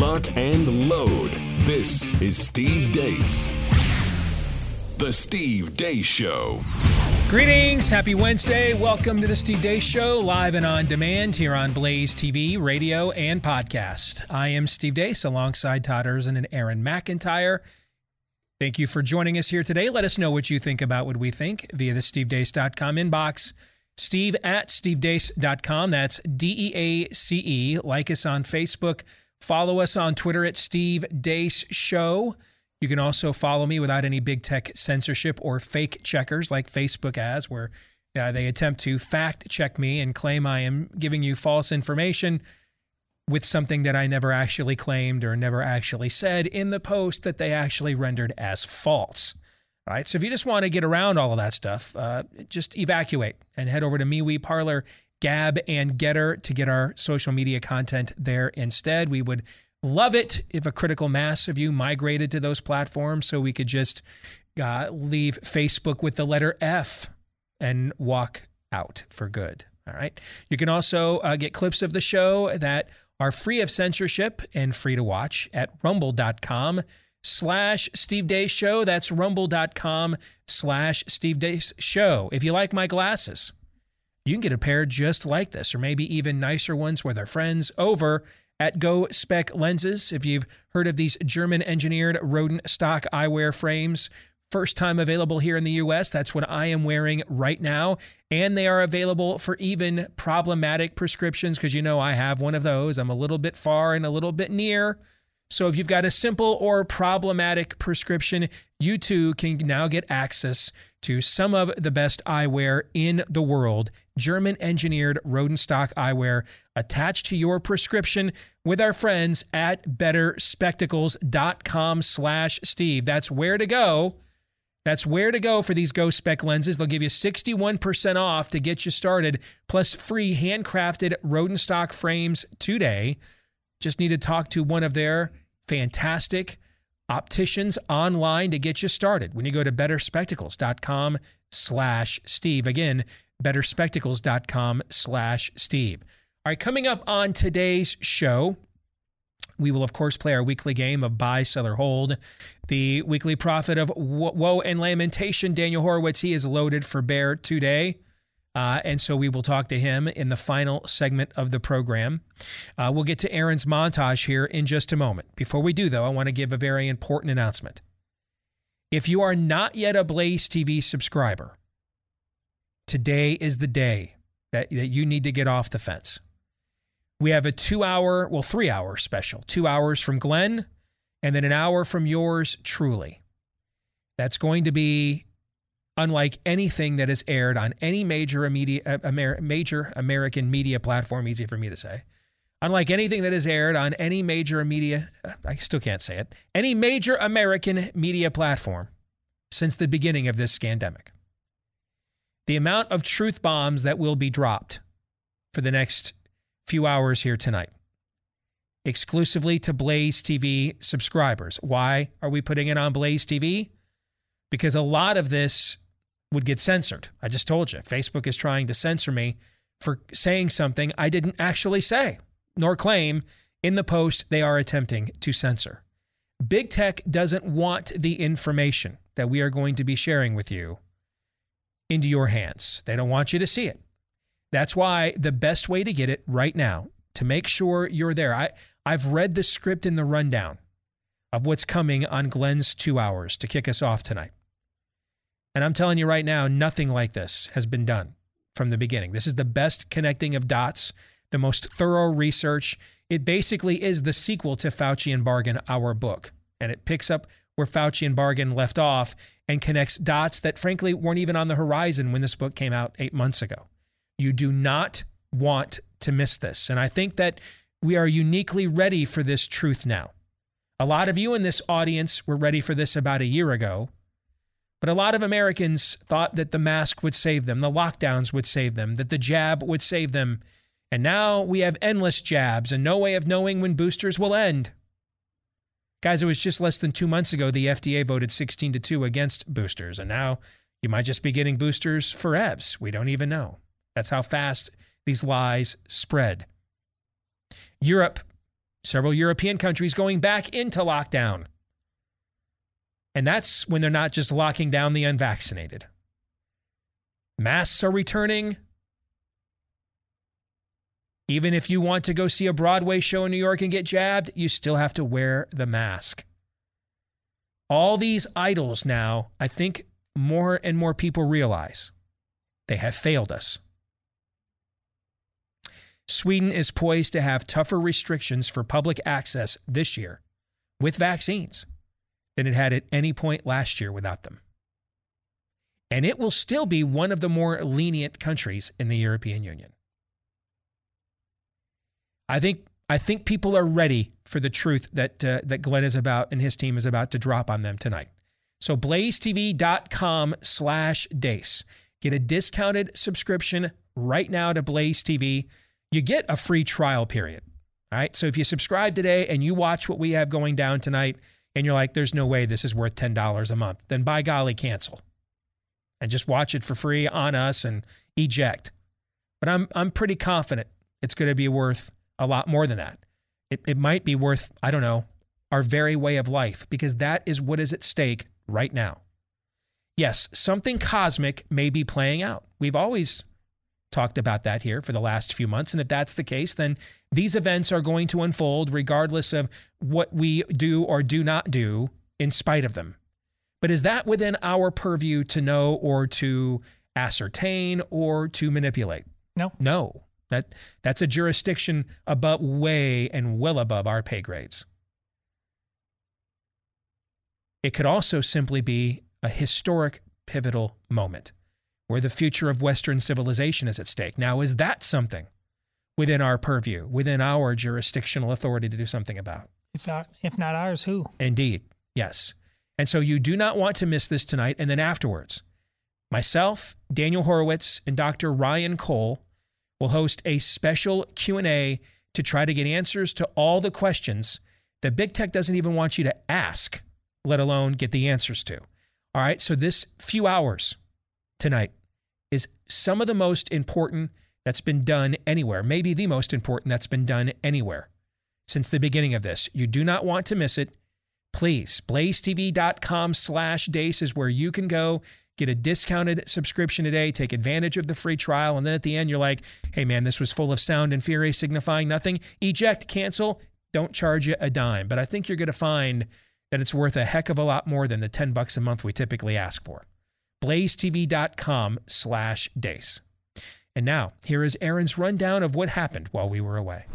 lock, and load. This is Steve Deace. The Steve Deace Show. Greetings, happy Wednesday. Welcome to the Steve Deace Show, live and on demand here on Blaze TV, radio, and podcast. I am Steve Deace alongside Todd Erzen and Aaron McIntyre. Thank you for joining us here today. Let us know what you think about what we think via the stevedeace.com inbox. Steve at stevedeace.com. That's D E A C E. Like us on Facebook. Follow us on Twitter at Steve Deace Show. You can also follow me without any big tech censorship or fake checkers like Facebook has, where uh, they attempt to fact check me and claim I am giving you false information with something that I never actually claimed or never actually said in the post that they actually rendered as false. All right. So if you just want to get around all of that stuff, uh, just evacuate and head over to MeWe Parler, Gab, and Gettr to get our social media content there instead. We would love it if a critical mass of you migrated to those platforms so we could just uh, leave Facebook with the letter F and walk out for good. All right. You can also uh, get clips of the show that are free of censorship and free to watch at rumble.com slash Steve Deace Show. That's rumble.com slash Steve Deace Show. If you like my glasses, you can get a pair just like this, or maybe even nicer ones with our friends over at Go Spec Lenses. If you've heard of these German engineered Rodenstock eyewear frames, first time available here in the US. That's what I am wearing right now. And they are available for even problematic prescriptions because you know I have one of those. I'm a little bit far and a little bit near. So if you've got a simple or problematic prescription, you too can now get access to some of the best eyewear in the world. German engineered Rodenstock eyewear attached to your prescription with our friends at betterspectacles.com slash Steve. That's where to go. That's where to go for these Go Spec lenses. They'll give you 61% off to get you started, plus free handcrafted Rodenstock frames today. Just need to talk to one of their fantastic opticians online to get you started. When you go to betterspectacles.com slash Steve. Again, betterspectacles.com slash Steve. All right, coming up on today's show, we will, of course, play our weekly game of buy, sell, or hold. The weekly prophet of woe and lamentation, Daniel Horowitz, he is loaded for bear today. Uh, and so we will talk to him in the final segment of the program. Uh, we'll get to Aaron's montage here in just a moment. Before we do, though, I want to give a very important announcement. If you are not yet a Blaze TV subscriber, today is the day that, that you need to get off the fence. We have a two hour, well, three hour special, two hours from Glenn, and then an hour from yours truly. That's going to be unlike anything that is aired on any major, media, uh, Amer- major American media platform, easy for me to say. Unlike anything that is aired on any major media, I still can't say it, any major American media platform since the beginning of this scandemic. The amount of truth bombs that will be dropped for the next few hours here tonight, exclusively to Blaze TV subscribers. Why are we putting it on Blaze TV? Because a lot of this would get censored. I just told you, Facebook is trying to censor me for saying something I didn't actually say, nor claim in the post they are attempting to censor. Big tech doesn't want the information that we are going to be sharing with you into your hands. They don't want you to see it. That's why the best way to get it right now, to make sure you're there. I, I've read the script in the rundown of what's coming on Glenn's two hours to kick us off tonight. And I'm telling you right now, nothing like this has been done from the beginning. This is the best connecting of dots, the most thorough research. It basically is the sequel to Faucian Bargain, our book. And it picks up where Faucian Bargain left off and connects dots that, frankly, weren't even on the horizon when this book came out eight months ago. You do not want to miss this. And I think that we are uniquely ready for this truth now. A lot of you in this audience were ready for this about a year ago. But a lot of Americans thought that the mask would save them, the lockdowns would save them, that the jab would save them. And now we have endless jabs and no way of knowing when boosters will end. Guys, it was just less than two months ago the FDA voted 16 to 2 against boosters. And now you might just be getting boosters for EVs. We don't even know. That's how fast these lies spread. Europe several European countries going back into lockdown. And that's when they're not just locking down the unvaccinated. Masks are returning. Even if you want to go see a Broadway show in New York and get jabbed, you still have to wear the mask. All these idols now, I think more and more people realize they have failed us. Sweden is poised to have tougher restrictions for public access this year with vaccines than it had at any point last year without them. And it will still be one of the more lenient countries in the European Union. I think I think people are ready for the truth that uh, that Glenn is about and his team is about to drop on them tonight. So blazetv.com slash deace. Get a discounted subscription right now to Blaze TV. You get a free trial period. All right. So if you subscribe today and you watch what we have going down tonight and you're like, there's no way this is worth $10 a month, then by golly, cancel and just watch it for free on us and eject. But I'm, I'm pretty confident it's going to be worth a lot more than that. It, it might be worth, I don't know, our very way of life because that is what is at stake right now. Yes, something cosmic may be playing out. We've always talked about that here for the last few months. And if that's the case, then these events are going to unfold regardless of what we do or do not do in spite of them. But is that within our purview to know or to ascertain or to manipulate? No. No. That that's a jurisdiction above way and well above our pay grades. It could also simply be a historic pivotal moment where the future of Western civilization is at stake. Now, is that something within our purview, within our jurisdictional authority to do something about? If not, if not ours, who? Indeed, yes. And so you do not want to miss this tonight. And then afterwards, myself, Daniel Horowitz, and Dr. Ryan Cole will host a special Q&A to try to get answers to all the questions that big tech doesn't even want you to ask, let alone get the answers to. All right, so this few hours tonight some of the most important that's been done anywhere, maybe the most important that's been done anywhere since the beginning of this. You do not want to miss it. Please, blazetv.com slash deace is where you can go get a discounted subscription today, take advantage of the free trial, and then at the end you're like, hey man, this was full of sound and fury signifying nothing. Eject, cancel, don't charge you a dime. But I think you're going to find that it's worth a heck of a lot more than the 10 bucks a month we typically ask for. blazetv.com slash deace. And now, here is Aaron's rundown of what happened while we were away.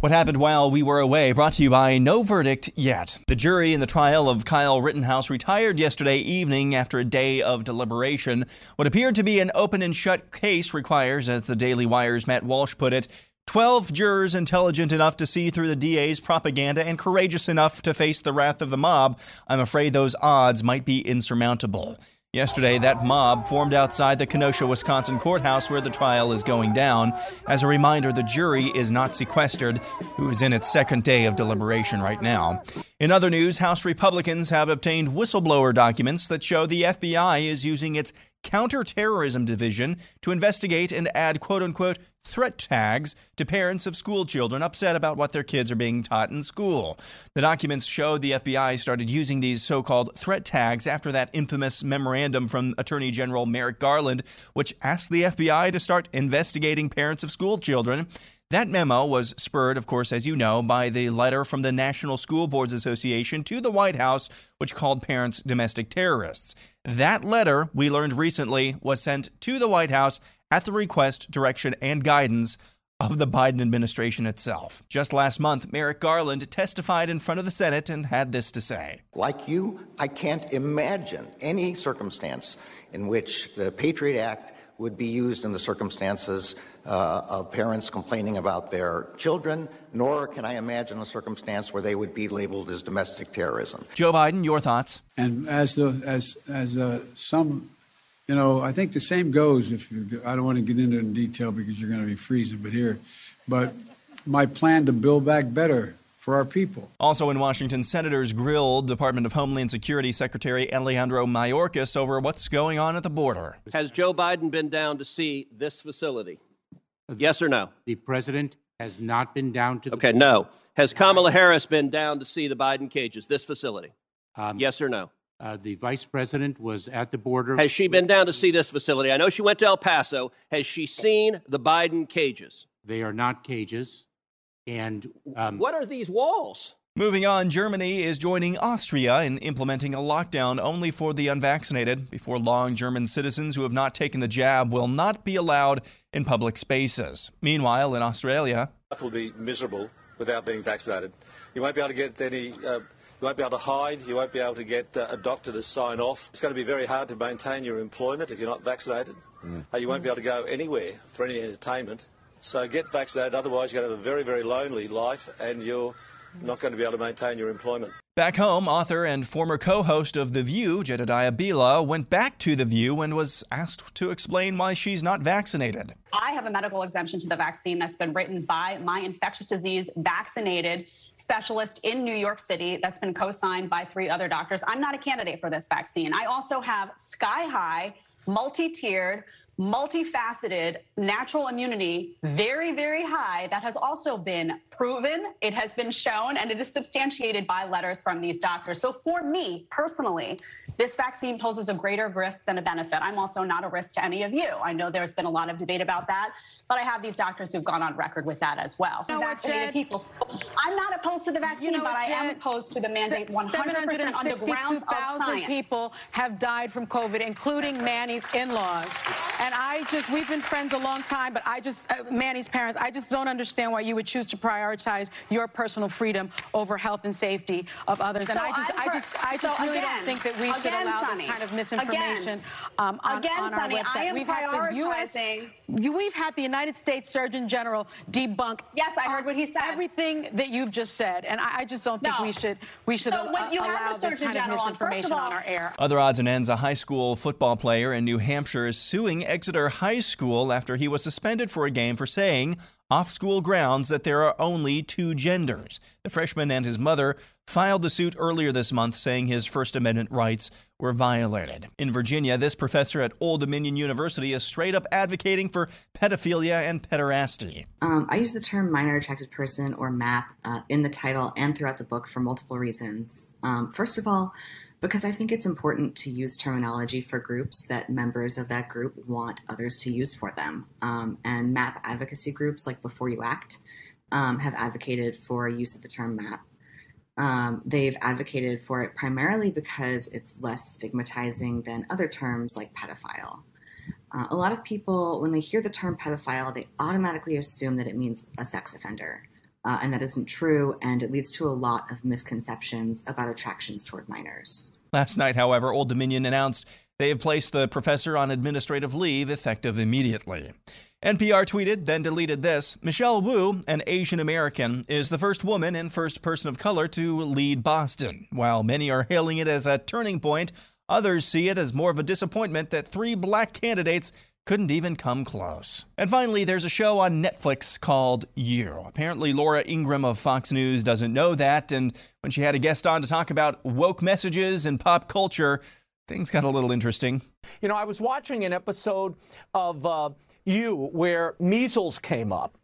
What happened while we were away brought to you by No Verdict Yet. The jury in the trial of Kyle Rittenhouse retired yesterday evening after a day of deliberation. What appeared to be an open and shut case requires, as the Daily Wire's Matt Walsh put it, 12 jurors intelligent enough to see through the DA's propaganda and courageous enough to face the wrath of the mob. I'm afraid those odds might be insurmountable. Yesterday, that mob formed outside the Kenosha, Wisconsin courthouse where the trial is going down. As a reminder, the jury is not sequestered, who is in its second day of deliberation right now. In other news, House Republicans have obtained whistleblower documents that show the FBI is using its counterterrorism division to investigate and add quote unquote threat tags to parents of school children upset about what their kids are being taught in school. The documents show the FBI started using these so called threat tags after that infamous memorandum from Attorney General Merrick Garland, which asked the FBI to start investigating parents of school children. That memo was spurred, of course, as you know, by the letter from the National School Boards Association to the White House, which called parents domestic terrorists. That letter, we learned recently, was sent to the White House at the request, direction, and guidance of the Biden administration itself. Just last month, Merrick Garland testified in front of the Senate and had this to say Like you, I can't imagine any circumstance in which the Patriot Act would be used in the circumstances uh, of parents complaining about their children, nor can I imagine a circumstance where they would be labeled as domestic terrorism. Joe Biden, your thoughts? And as the as as uh, some, you know, I think the same goes. If you, I don't want to get into it in detail because you're going to be freezing, but here, but my plan to build back better for our people. Also in Washington, senators grilled Department of Homeland Security Secretary Alejandro Mayorkas over what's going on at the border. Has Joe Biden been down to see this facility? Yes or no? The president has not been down to the. Okay, no. Has Kamala Harris been down to see the Biden cages, this facility? Um, Yes or no? Uh, the vice president was at the border. Has she been down to see this facility? I know she went to El Paso. Has she seen the Biden cages? They are not cages. And um, What are these walls? Moving on, Germany is joining Austria in implementing a lockdown only for the unvaccinated. Before long, German citizens who have not taken the jab will not be allowed in public spaces. Meanwhile, in Australia, life will be miserable without being vaccinated. You won't be able to get any. Uh, you won't be able to hide. You won't be able to get uh, a doctor to sign off. It's going to be very hard to maintain your employment if you're not vaccinated. Uh, you won't be able to go anywhere for any entertainment. So get vaccinated. Otherwise, you're going to have a very, very lonely life, and you're not going to be able to maintain your employment. Back home, author and former co host of The View, Jedediah Bila, went back to The View and was asked to explain why she's not vaccinated. I have a medical exemption to the vaccine that's been written by my infectious disease vaccinated specialist in New York City that's been co signed by three other doctors. I'm not a candidate for this vaccine. I also have sky high, multi tiered, multifaceted natural immunity, very, very high, that has also been proven, it has been shown, and it is substantiated by letters from these doctors. So for me personally, this vaccine poses a greater risk than a benefit. I'm also not a risk to any of you. I know there's been a lot of debate about that, but I have these doctors who've gone on record with that as well. So You know what, vaccinated people. I'm not opposed to the vaccine, You know but I am opposed to the mandate 100% on the grounds of 762,000 science. people have died from COVID, including Manny's in-laws. And I just, we've been friends a long time, but I just, uh, Manny's parents, I just don't understand why you would choose to prioritize your personal freedom over health and safety of others. And So I just, I'm I just, I so just really again- don't think that we should again, allow Sunny, this kind of misinformation again, um, on, again, on our Sunny, I website. am we've had the U.S. You, we've had the United States Surgeon General debunk. Yes, I heard what he said. Everything that you've just said, and I, I just don't think No. we should we should So al- when you have allow this kind of General on, first of misinformation all- on our air. Other odds and ends a high school football player in New Hampshire is suing Exeter High School after he was suspended for a game for saying off school grounds that there are only two genders. The freshman and his mother filed the suit earlier this month saying his First Amendment rights were violated. In Virginia, this professor at Old Dominion University is straight up advocating for pedophilia and pederasty. Um, I use the term minor attracted person or MAP uh, in the title and throughout the book for multiple reasons. Um, first of all, because I think it's important to use terminology for groups that members of that group want others to use for them. Um, and MAP advocacy groups like Before You Act um, have advocated for use of the term MAP. Um, they've advocated for it primarily because it's less stigmatizing than other terms like pedophile. Uh, a lot of people, when they hear the term pedophile, they automatically assume that it means a sex offender. Uh, and that isn't true, and it leads to a lot of misconceptions about attractions toward minors. Last night, however, Old Dominion announced they have placed the professor on administrative leave effective immediately. NPR tweeted, then deleted this Michelle Wu, an Asian American, is the first woman and first person of color to lead Boston. While many are hailing it as a turning point, others see it as more of a disappointment that three black candidates couldn't even come close. And finally, there's a show on Netflix called You. Apparently, Laura Ingraham of Fox News doesn't know that, and when she had a guest on to talk about woke messages and pop culture, things got a little interesting. You know, I was watching an episode of uh, You where measles came up.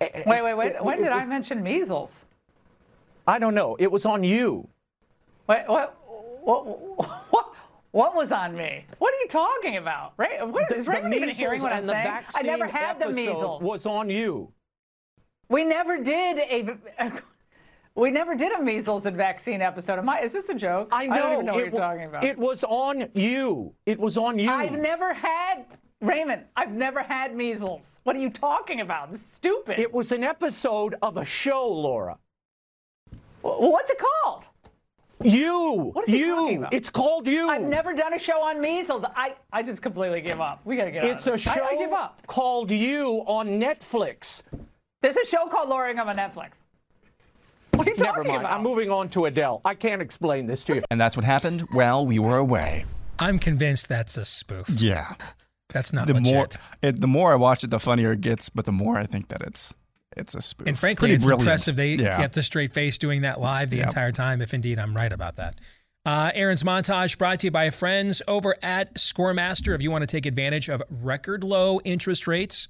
Wait, wait, wait. When did I mention measles? I don't know. It was on You. Wait, what? What? What? What was on me? What are you talking about? Right? What, The- is Raymond even hearing what I'm saying? I never had the measles. Was on You. We never did a. We never did a measles and vaccine episode. Am I? Is this a joke? I know. I don't even know what you're talking about. It was on You. It was on You. I've never had Raymond. I've never had measles. What are you talking about? This is stupid. It was an episode of a show, Laura. Well, what's it called? You. What is he you. talking about? It's called You. I've never done a show on measles. I, I just completely give up. We got to get It's out a show. I, I give up. called You on Netflix. There's a show called Laura Ingraham on Netflix. What are you Never talking mind. about? I'm moving on to Adele. I can't explain this to you. And that's what happened while we were away. I'm convinced that's a spoof. Yeah. That's not the legit. more it, the more I watch it, the funnier it gets. But the more I think that it's it's a spoof. And frankly, Pretty it's brilliant. impressive they yeah. kept a straight face doing that live the Yep. entire time, if indeed I'm right about that. Uh, Aaron's montage brought to you by friends over at Scoremaster. If you want to take advantage of record low interest rates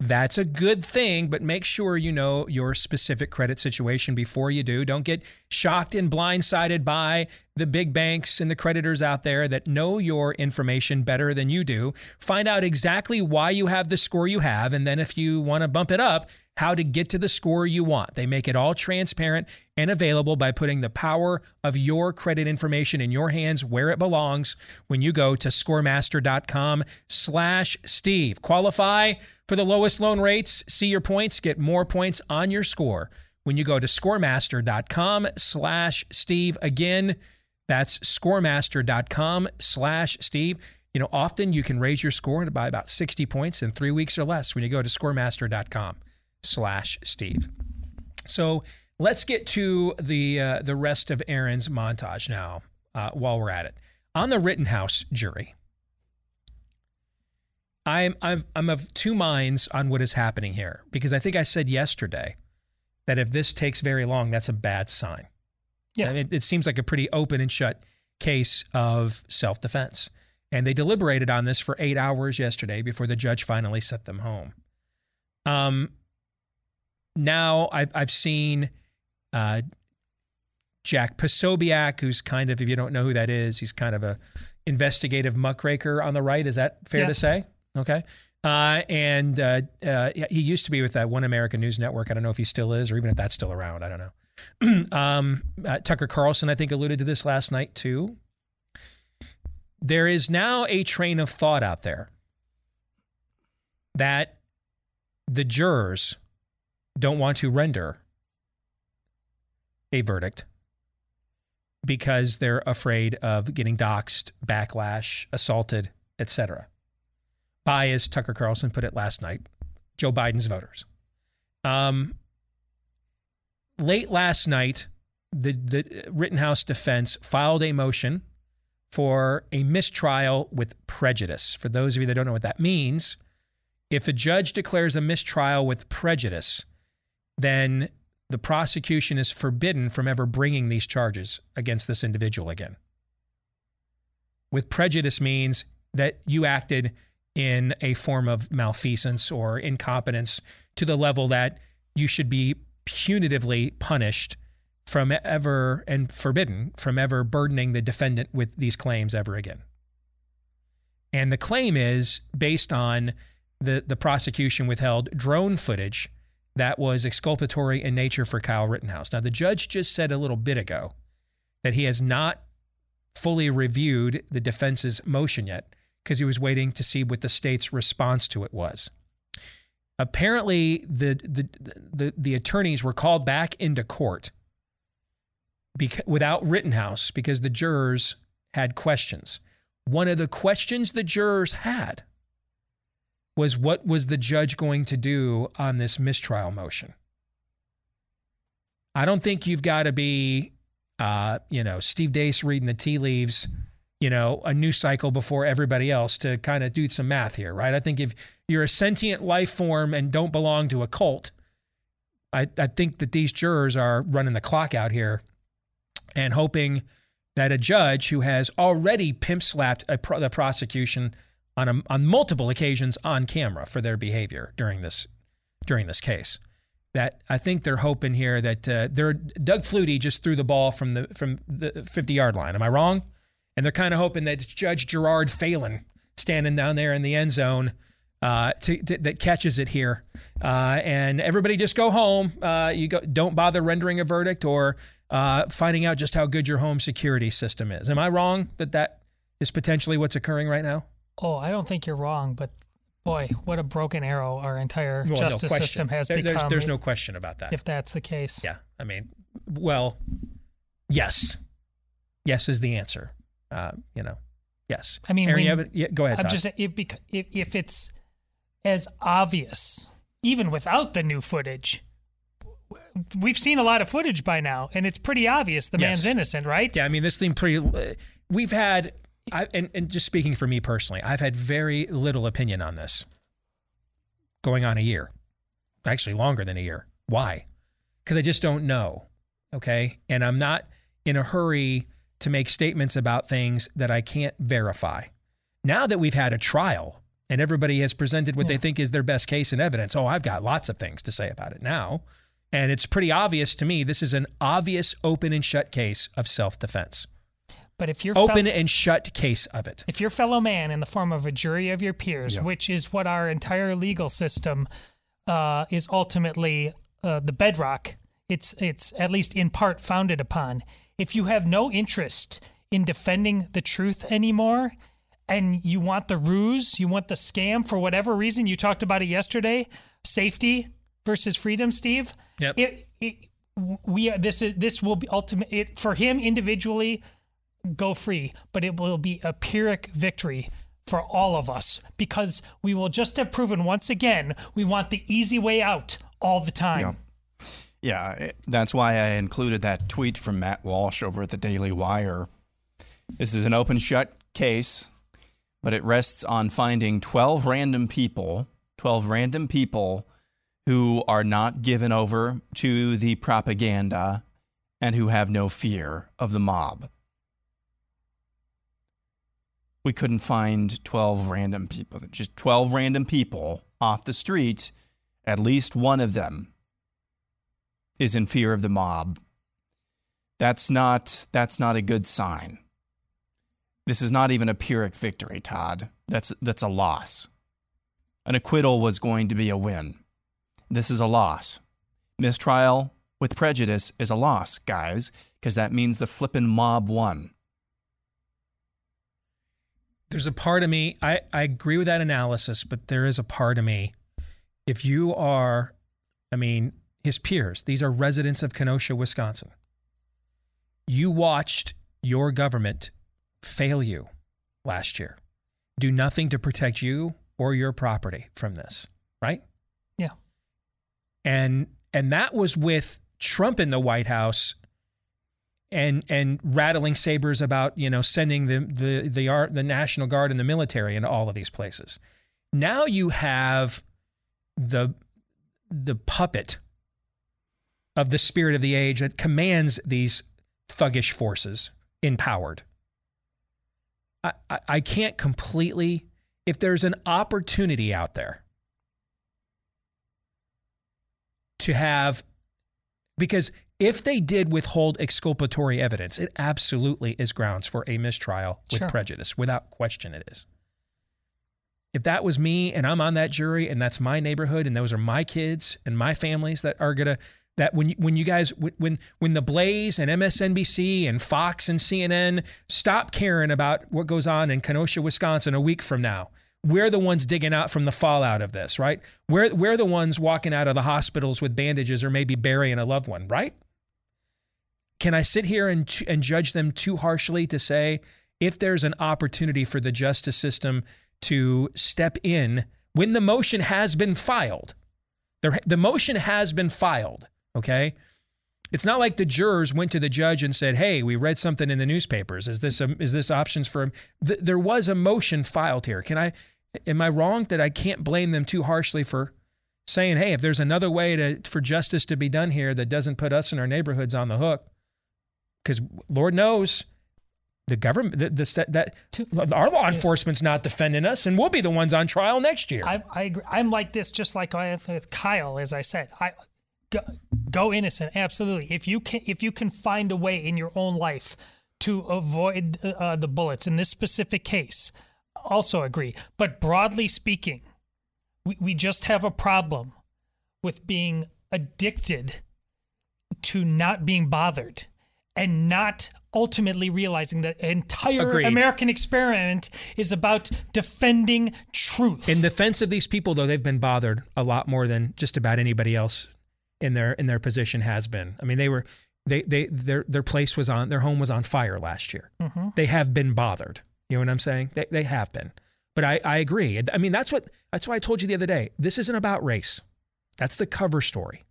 That's a good thing, but make sure you know your specific credit situation before you do. Don't get shocked and blindsided by the big banks and the creditors out there that know your information better than you do. Find out exactly why you have the score you have, and then if you want to bump it up, how to get to the score you want. They make it all transparent and available by putting the power of your credit information in your hands where it belongs when you go to scoremaster.com slash Steve. Qualify for the lowest loan rates, see your points, get more points on your score when you go to scoremaster.com slash Steve. Again, that's scoremaster.com slash Steve. You know, often you can raise your score by about 60 points in three weeks or less when you go to scoremaster.com slash Steve. So let's get to the uh, the rest of Aaron's montage now. Uh, while we're at it, on the Rittenhouse jury, I'm I'm I'm of two minds on what is happening here because I think I said yesterday that if this takes very long, that's a bad sign. Yeah, I mean, it seems like a pretty open and shut case of self defense, and they deliberated on this for eight hours yesterday before the judge finally sent them home. Um, now I've, I've seen uh, Jack Posobiec, who's kind of, if you don't know who that is, he's kind of a investigative muckraker on the right. Is that fair Yeah. to say? Okay. Uh, and uh, uh, he used to be with that One American News Network. I don't know if he still is, or even if that's still around. I don't know. um, uh, Tucker Carlson, I think, alluded to this last night too. There is now a train of thought out there that the jurors don't want to render a verdict because they're afraid of getting doxxed, backlash, assaulted, etc. By, as Tucker Carlson put it last night, Joe Biden's voters. Um, late last night, the, the Rittenhouse defense filed a motion for a mistrial with prejudice. For those of you that don't know what that means, if a judge declares a mistrial with prejudice, then the prosecution is forbidden from ever bringing these charges against this individual again. With prejudice means that you acted in a form of malfeasance or incompetence to the level that you should be punitively punished from ever and forbidden from ever burdening the defendant with these claims ever again. And the claim is based on the, the prosecution withheld drone footage that was exculpatory in nature for Kyle Rittenhouse. Now, the judge just said a little bit ago that he has not fully reviewed the defense's motion yet because he was waiting to see what the state's response to it was. Apparently, the, the, the, the attorneys were called back into court beca- without Rittenhouse because the jurors had questions. One of the questions the jurors had was what was the judge going to do on this mistrial motion? I don't think you've got to be, uh, you know, Steve Deace reading the tea leaves, you know, a news cycle before everybody else to kind of do some math here, right? I think if you're a sentient life form and don't belong to a cult, I, I think that these jurors are running the clock out here and hoping that a judge who has already pimp slapped pro- the prosecution on a, on multiple occasions on camera for their behavior during this during this case. That I think they're hoping here that uh, they're Doug Flutie just threw the ball from the from the 50 yard line. Am I wrong? And they're kind of hoping that Judge Gerard Phelan standing down there in the end zone uh, to, to, that catches it here, uh, and everybody just go home. Uh, you go, don't bother rendering a verdict or uh, finding out just how good your home security system is. Am I wrong that that is potentially what's occurring right now? Oh, I don't think you're wrong, but boy, what a broken arrow our entire Well, justice question. system has There- there's- become. there's no question about that. If that's the case. Yeah, I mean, well, yes, yes is the answer. Uh, you know, yes. I mean, Aaron, you when- have? Yeah, go ahead. I'm Todd. just saying, if, if if it's as obvious, even without the new footage, we've seen a lot of footage by now, and it's pretty obvious the man's innocent, right? Yeah, I mean, this thing pretty. uh, We've had, I, and, and just speaking for me personally, I've had very little opinion on this. Going on a year, actually longer than a year. Why? Because I just don't know. Okay, and I'm not in a hurry to make statements about things that I can't verify. Now that we've had a trial, and everybody has presented what they think is their best case and evidence. Oh, I've got lots of things to say about it now. And it's pretty obvious to me this is an obvious open and shut case of self defense. But if you're Open fel- and shut case of it. if your fellow man in the form of a jury of your peers, Yeah. which is what our entire legal system uh, is ultimately uh, the bedrock, it's it's at least in part founded upon. If you have no interest in defending the truth anymore, and you want the ruse, you want the scam for whatever reason, you talked about it yesterday, safety versus freedom, Steve. Yep. It, it, we are, this is this will be ultimate it, for him individually go free, but it will be a Pyrrhic victory for all of us because we will just have proven once again we want the easy way out all the time. Yeah, it- that's why I included that tweet from Matt Walsh over at the Daily Wire. This is an open shut case, but it rests on finding 12 random people, 12 random people who are not given over to the propaganda and who have no fear of the mob. We couldn't find 12 random people, just 12 random people off the street, at least one of them is in fear of the mob. That's not that's not a good sign. This is not even a Pyrrhic victory, Todd. That's that's a loss. An acquittal was going to be a win. This is a loss. Mistrial with prejudice is a loss, guys, because that means the flippin' mob won. There's a part of me, I, I agree with that analysis, but there is a part of me. If you are, I mean, his peers, these are residents of Kenosha, Wisconsin. You watched your government fail you last year, do nothing to protect you or your property from this, right? Yeah. and and that was with Trump in the White House and and rattling sabers about you know sending the the the art the National Guard and the military into all of these places. Now you have the the puppet of the spirit of the age that commands these thuggish forces empowered. I, I, I can't completely if there's an opportunity out there to have because if they did withhold exculpatory evidence, it absolutely is grounds for a mistrial with Sure. prejudice. Without question, it is. If that was me and I'm on that jury and that's my neighborhood and those are my kids and my families that are gonna that when you- when you guys when when the Blaze and MSNBC and Fox and CNN stop caring about what goes on in Kenosha, Wisconsin a week from now, we're the ones digging out from the fallout of this, right? We're we're the ones walking out of the hospitals with bandages or maybe burying a loved one, right? Can I sit here and and judge them too harshly to say if there's an opportunity for the justice system to step in when the motion has been filed? The, the motion has been filed, okay? It's not like the jurors went to the judge and said, "Hey, we read something in the newspapers. Is this a, is this options for?" Th- there was a motion filed here. Can I? Am I wrong that I can't blame them too harshly for saying, "Hey, if there's another way to for justice to be done here that doesn't put us and our neighborhoods on the hook," because Lord knows the government, the, the that our law enforcement's not defending us, and we'll be the ones on trial next year. I, I agree. I'm like this, just like I with Kyle, as I said. I go, go innocent, absolutely. If you can, if you can find a way in your own life to avoid uh, the bullets in this specific case, also agree. But broadly speaking, we, we just have a problem with being addicted to not being bothered and not ultimately realizing that the entire Agreed. American experiment is about defending truth. In defense of these people, though, they've been bothered a lot more than just about anybody else in their in their position has been. I mean, they were they they their their place was on their home was on fire last year. Mhm. They have been bothered. You know what I'm saying? They they have been. But I I agree. I mean, that's what that's why I told you the other day. This isn't about race. That's the cover story.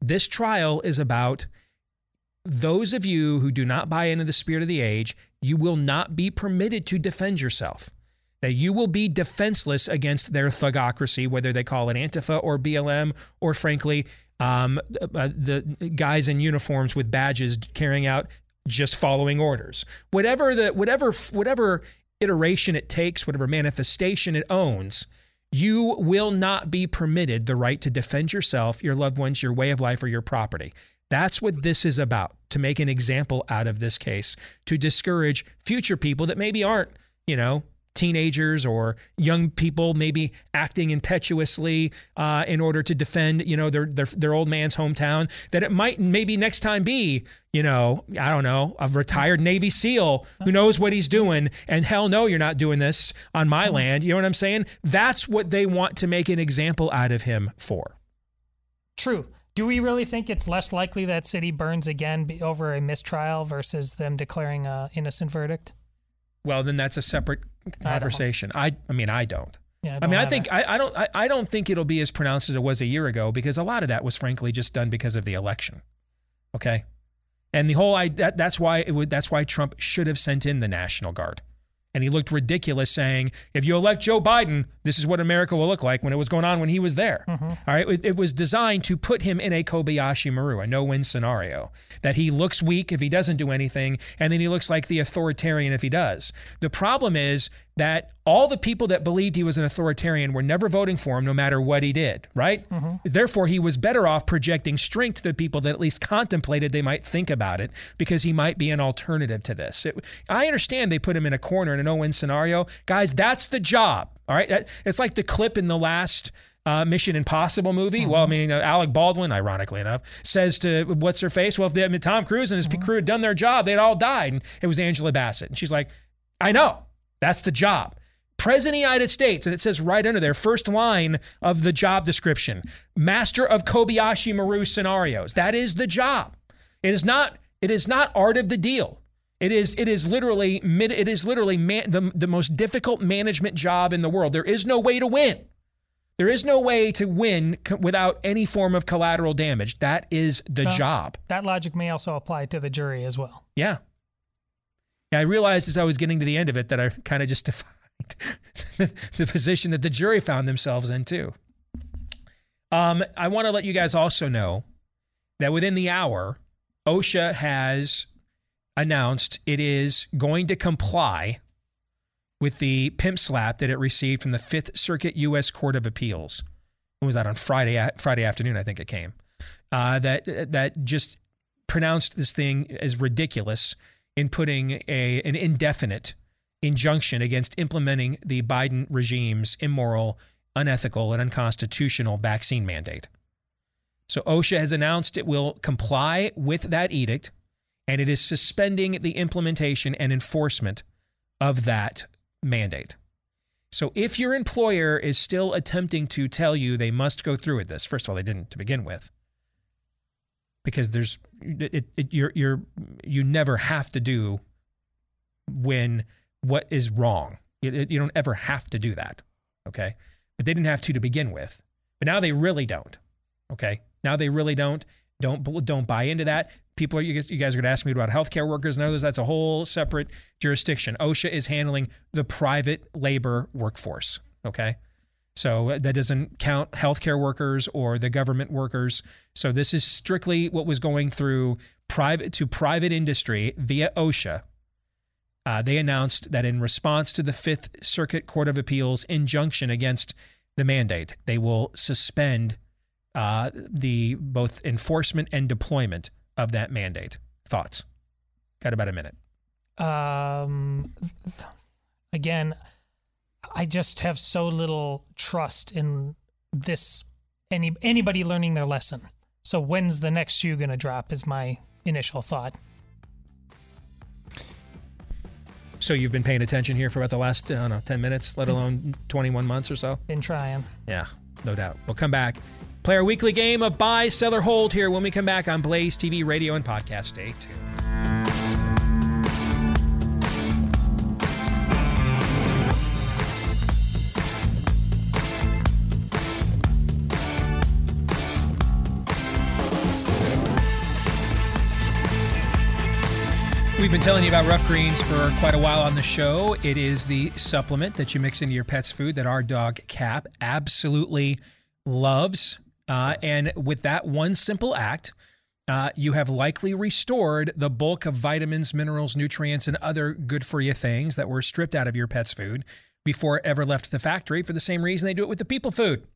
This trial is about those of you who do not buy into the spirit of the age, you will not be permitted to defend yourself. That you will be defenseless against their thugocracy, whether they call it Antifa or BLM, or frankly, um, uh, the guys in uniforms with badges carrying out just following orders. Whatever the whatever whatever iteration it takes, whatever manifestation it owns, you will not be permitted the right to defend yourself, your loved ones, your way of life, or your property. That's what this is about to make an example out of this case, to discourage future people that maybe aren't, you know, teenagers or young people maybe acting impetuously uh, in order to defend you know their, their their old man's hometown that it might maybe next time be you know I don't know a retired Navy SEAL who knows what he's doing and hell no you're not doing this on my land. You know what I'm saying? That's what they want to make an example out of him for. True. Do we really think it's less likely that city burns again over a mistrial versus them declaring a innocent verdict? well then that's a separate conversation I I, mean I don't Yeah, I don't mean, I think I, I don't. I, I don't think it'll be as pronounced as it was a year ago because a lot of that was frankly just done because of the election. Okay, and the whole I that, that's why it would that's why Trump should have sent in the National Guard, and he looked ridiculous saying, "If you elect Joe Biden, this is what America will look like." When it was going on when he was there. Mm-hmm. All right, it, it was designed to put him in a Kobayashi Maru, a no-win scenario. That he looks weak if he doesn't do anything, and then he looks like the authoritarian if he does. The problem is that all the people that believed he was an authoritarian were never voting for him no matter what he did, right? Therefore, he was better off projecting strength to the people that at least contemplated they might think about it because he might be an alternative to this. It, I understand they put him in a corner in a no win scenario. Guys, that's the job, all right? That, it's like the clip in the last. Uh, Mission Impossible movie. Well, I mean, uh, Alec Baldwin, ironically enough, says to what's her face? Well, if they, I mean, Tom Cruise and his crew had done their job, they'd all died. And it was Angela Bassett. And she's like, I know. That's the job. President of the United States, and it says right under there, first line of the job description, master of Kobayashi Maru scenarios. That is the job. It is not. It is not art of the deal. It is. It is literally. It is literally man, the the most difficult management job in the world. There is no way to win. There is no way to win co- without any form of collateral damage. That is the Well, job. That logic may also apply to the jury as well. Yeah. I realized as I was getting to the end of it that I kind of just defined the position that the jury found themselves in too. Um, I want to let you guys also know that within the hour, OSHA has announced it is going to comply with the pimp slap that it received from the Fifth Circuit U.S. Court of Appeals. When was that on Friday? Friday afternoon, I think it came. Uh, that that just pronounced this thing as ridiculous in putting a an indefinite injunction against implementing the Biden regime's immoral, unethical, and unconstitutional vaccine mandate. So OSHA has announced it will comply with that edict, and it is suspending the implementation and enforcement of that mandate. So if your employer is still attempting to tell you they must go through with this, first of all, they didn't to begin with, because there's it, it, you're you're you never have to do when what is wrong. It- it- you don't ever have to do that, okay? But they didn't have to to begin with. But now they really don't. Okay, now they really don't. Don't don't buy into that. People are you guys, you guys are going to ask me about healthcare workers and others. That's a whole separate jurisdiction. OSHA is handling the private labor workforce. Okay, so that doesn't count healthcare workers or the government workers. So this is strictly what was going through private to private industry via OSHA. Uh, they announced that in response to the Fifth Circuit Court of Appeals injunction against the mandate, they will suspend uh, the both enforcement and deployment of that mandate. Thoughts? Got about a minute. Um, again, I just have so little trust in this any anybody learning their lesson. So when's the next shoe gonna drop? Is my initial thought. So you've been paying attention here for about the last I don't know ten minutes, let alone twenty one months or so. Been trying. Yeah, no doubt. We'll come back. Play our weekly game of buy, sell, or hold here when we come back on Blaze TV, radio, and podcast. Stay tuned. We've been telling you about rough greens for quite a while on the show. It is the supplement that you mix into your pet's food that our dog Cap absolutely loves. Uh, and with that one simple act, uh, you have likely restored the bulk of vitamins, minerals, nutrients, and other good for you things that were stripped out of your pet's food before it ever left the factory for the same reason they do it with the people food.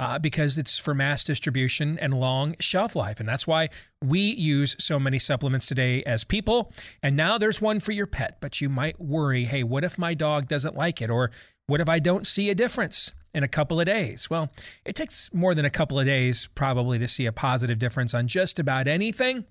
Uh, because it's for mass distribution and long shelf life. And that's why we use so many supplements today as people. And now there's one for your pet, but you might worry hey, what if my dog doesn't like it? Or what if I don't see a difference in a couple of days? Well, it takes more than a couple of days probably to see a positive difference on just about anything.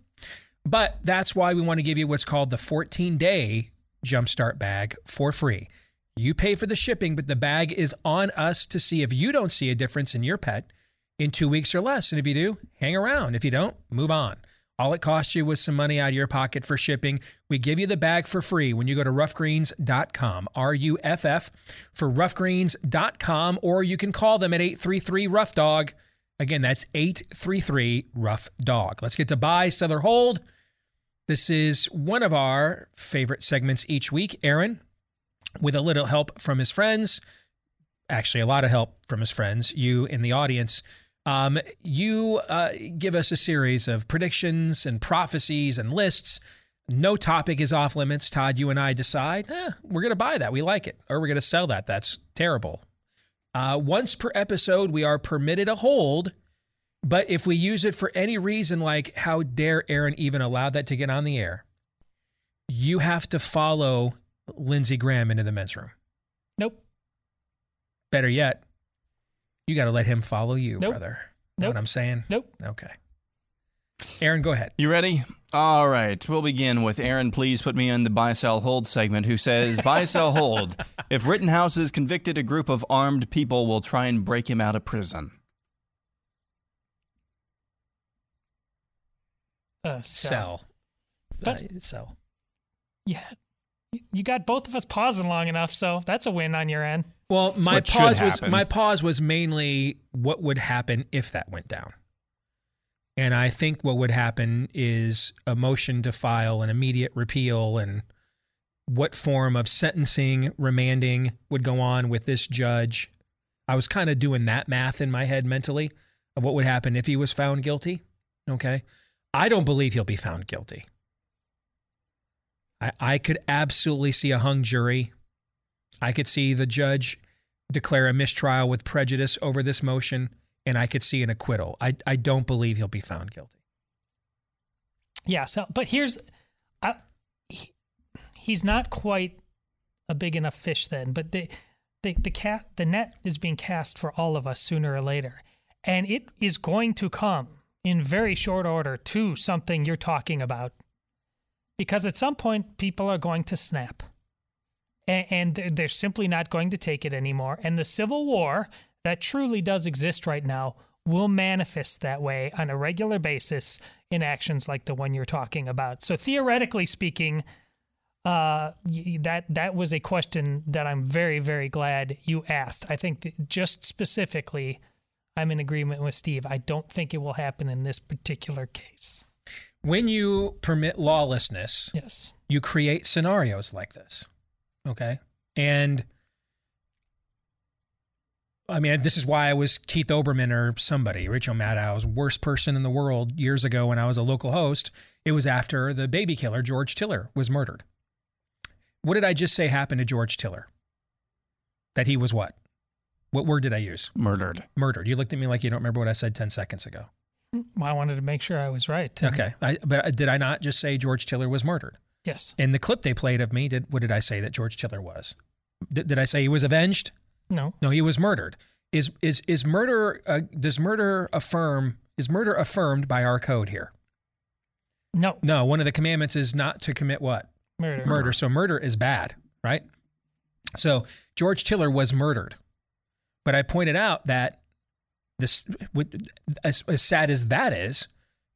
But that's why we want to give you what's called the 14 day jumpstart bag for free. You pay for the shipping, but the bag is on us to see if you don't see a difference in your pet in two weeks or less. And if you do, hang around. If you don't, move on. All it costs you was some money out of your pocket for shipping. We give you the bag for free when you go to ruffgreens.com, R U F F, for ruffgreens.com, or you can call them at 833 Ruff Dog. Again, that's 833 Ruff Dog. Let's get to buy, sell, or hold. This is one of our favorite segments each week. Aaron, with a little help from his friends, actually, a lot of help from his friends, you in the audience. Um, you uh, give us a series of predictions and prophecies and lists. No topic is off limits. Todd, you and I decide eh, we're going to buy that. We like it. Or we're going to sell that. That's terrible. Uh, once per episode, we are permitted a hold. But if we use it for any reason, like how dare Aaron even allow that to get on the air, you have to follow Lindsey Graham into the men's room. Nope. Better yet, you got to let him follow you, Nope. brother. Know Nope. what I'm saying? Nope. Okay. Aaron, go ahead. You ready? All right. We'll begin with Aaron. Please put me in the buy, sell, hold segment. Who says buy, sell, hold? If Rittenhouse is convicted, a group of armed people will try and break him out of prison. Uh, Sell. But- Uh, sell. Yeah. You- You got both of us pausing long enough, so that's a win on your end. Well, my what should pause was my pause was mainly what would happen if that went down. And I think what would happen is a motion to file an immediate repeal and what form of sentencing, remanding would go on with this judge. I was kind of doing that math in my head mentally of what would happen if he was found guilty. Okay. I don't believe he'll be found guilty. I, I could absolutely see a hung jury. I could see the judge declare a mistrial with prejudice over this motion, and I could see an acquittal. I, I don't believe he'll be found guilty. Yeah. So, but here's, I, he, he's not quite a big enough fish then. But the, the the cat the net is being cast for all of us sooner or later, and it is going to come in very short order to something you're talking about, because at some point people are going to snap, and, they're, simply not going to take it anymore. And the civil war that truly does exist right now will manifest that way on a regular basis in actions like the one you're talking about. So theoretically speaking, uh, that that was a question that I'm very very glad you asked. I think just specifically, I'm in agreement with Steve. I don't think it will happen in this particular case. When you permit lawlessness, yes, you create scenarios like this. Okay. And I mean, this is why I was Keith Olbermann or somebody, Rachel Maddow's worst person in the world years ago when I was a local host. It was after the baby killer, George Tiller, was murdered. What did I just say happened to George Tiller? That he was what? What word did I use? Murdered. Murdered. You looked at me like you don't remember what I said 10 seconds ago. Well, I wanted to make sure I was right. Okay. I, but did I not just say George Tiller was murdered? Yes. In the clip they played of me, did what did I say that George Tiller was? Did, did I say he was avenged? No. No, he was murdered. Is is is murder? Uh, does murder affirm? Is murder affirmed by our code here? No. No. One of the commandments is not to commit what? Murder. Murder. So murder is bad, right? So George Tiller was murdered, but I pointed out that this, as, as sad as that is,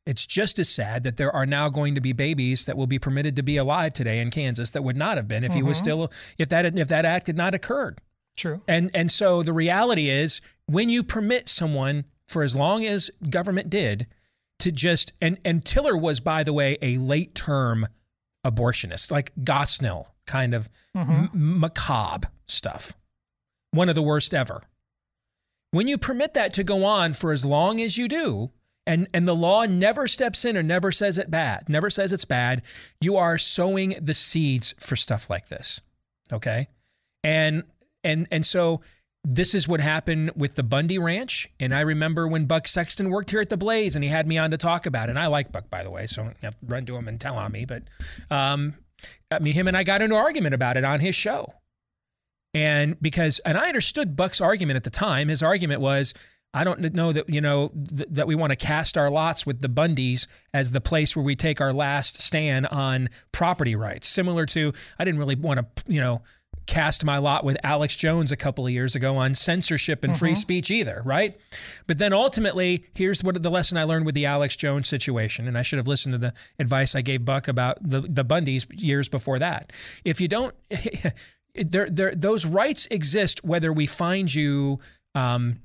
it's just as sad that there are now going to be babies that will be permitted to be alive today in Kansas that would not have been if he was Mhm. still if that if that act had not occurred. True. And and so the reality is when you permit someone for as long as government did to just and and Tiller was by the way a late term abortionist like Gosnell kind of Mhm. m- macabre stuff. One of the worst ever. When you permit that to go on for as long as you do And and the law never steps in or never says it bad, never says it's bad. You are sowing the seeds for stuff like this. Okay? And and and so this is what happened with the Bundy Ranch. And I remember when Buck Sexton worked here at the Blaze and he had me on to talk about it. And I like Buck, by the way, so to run to him and tell on me. But um, I mean, him and I got into an argument about it on his show. And because, and I understood Buck's argument at the time. His argument was, I don't know that, you know, th- that we want to cast our lots with the Bundys as the place where we take our last stand on property rights. Similar to, I didn't really want to, you know, cast my lot with Alex Jones a couple of years ago on censorship and free Mhm. speech either, right? But then ultimately, here's what the lesson I learned with the Alex Jones situation, and I should have listened to the advice I gave Buck about the the Bundys years before that. If you don't, there, there, those rights exist whether we find you. Um,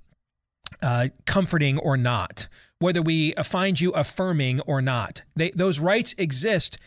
uh, comforting or not, whether we find you affirming or not. They, those rights exist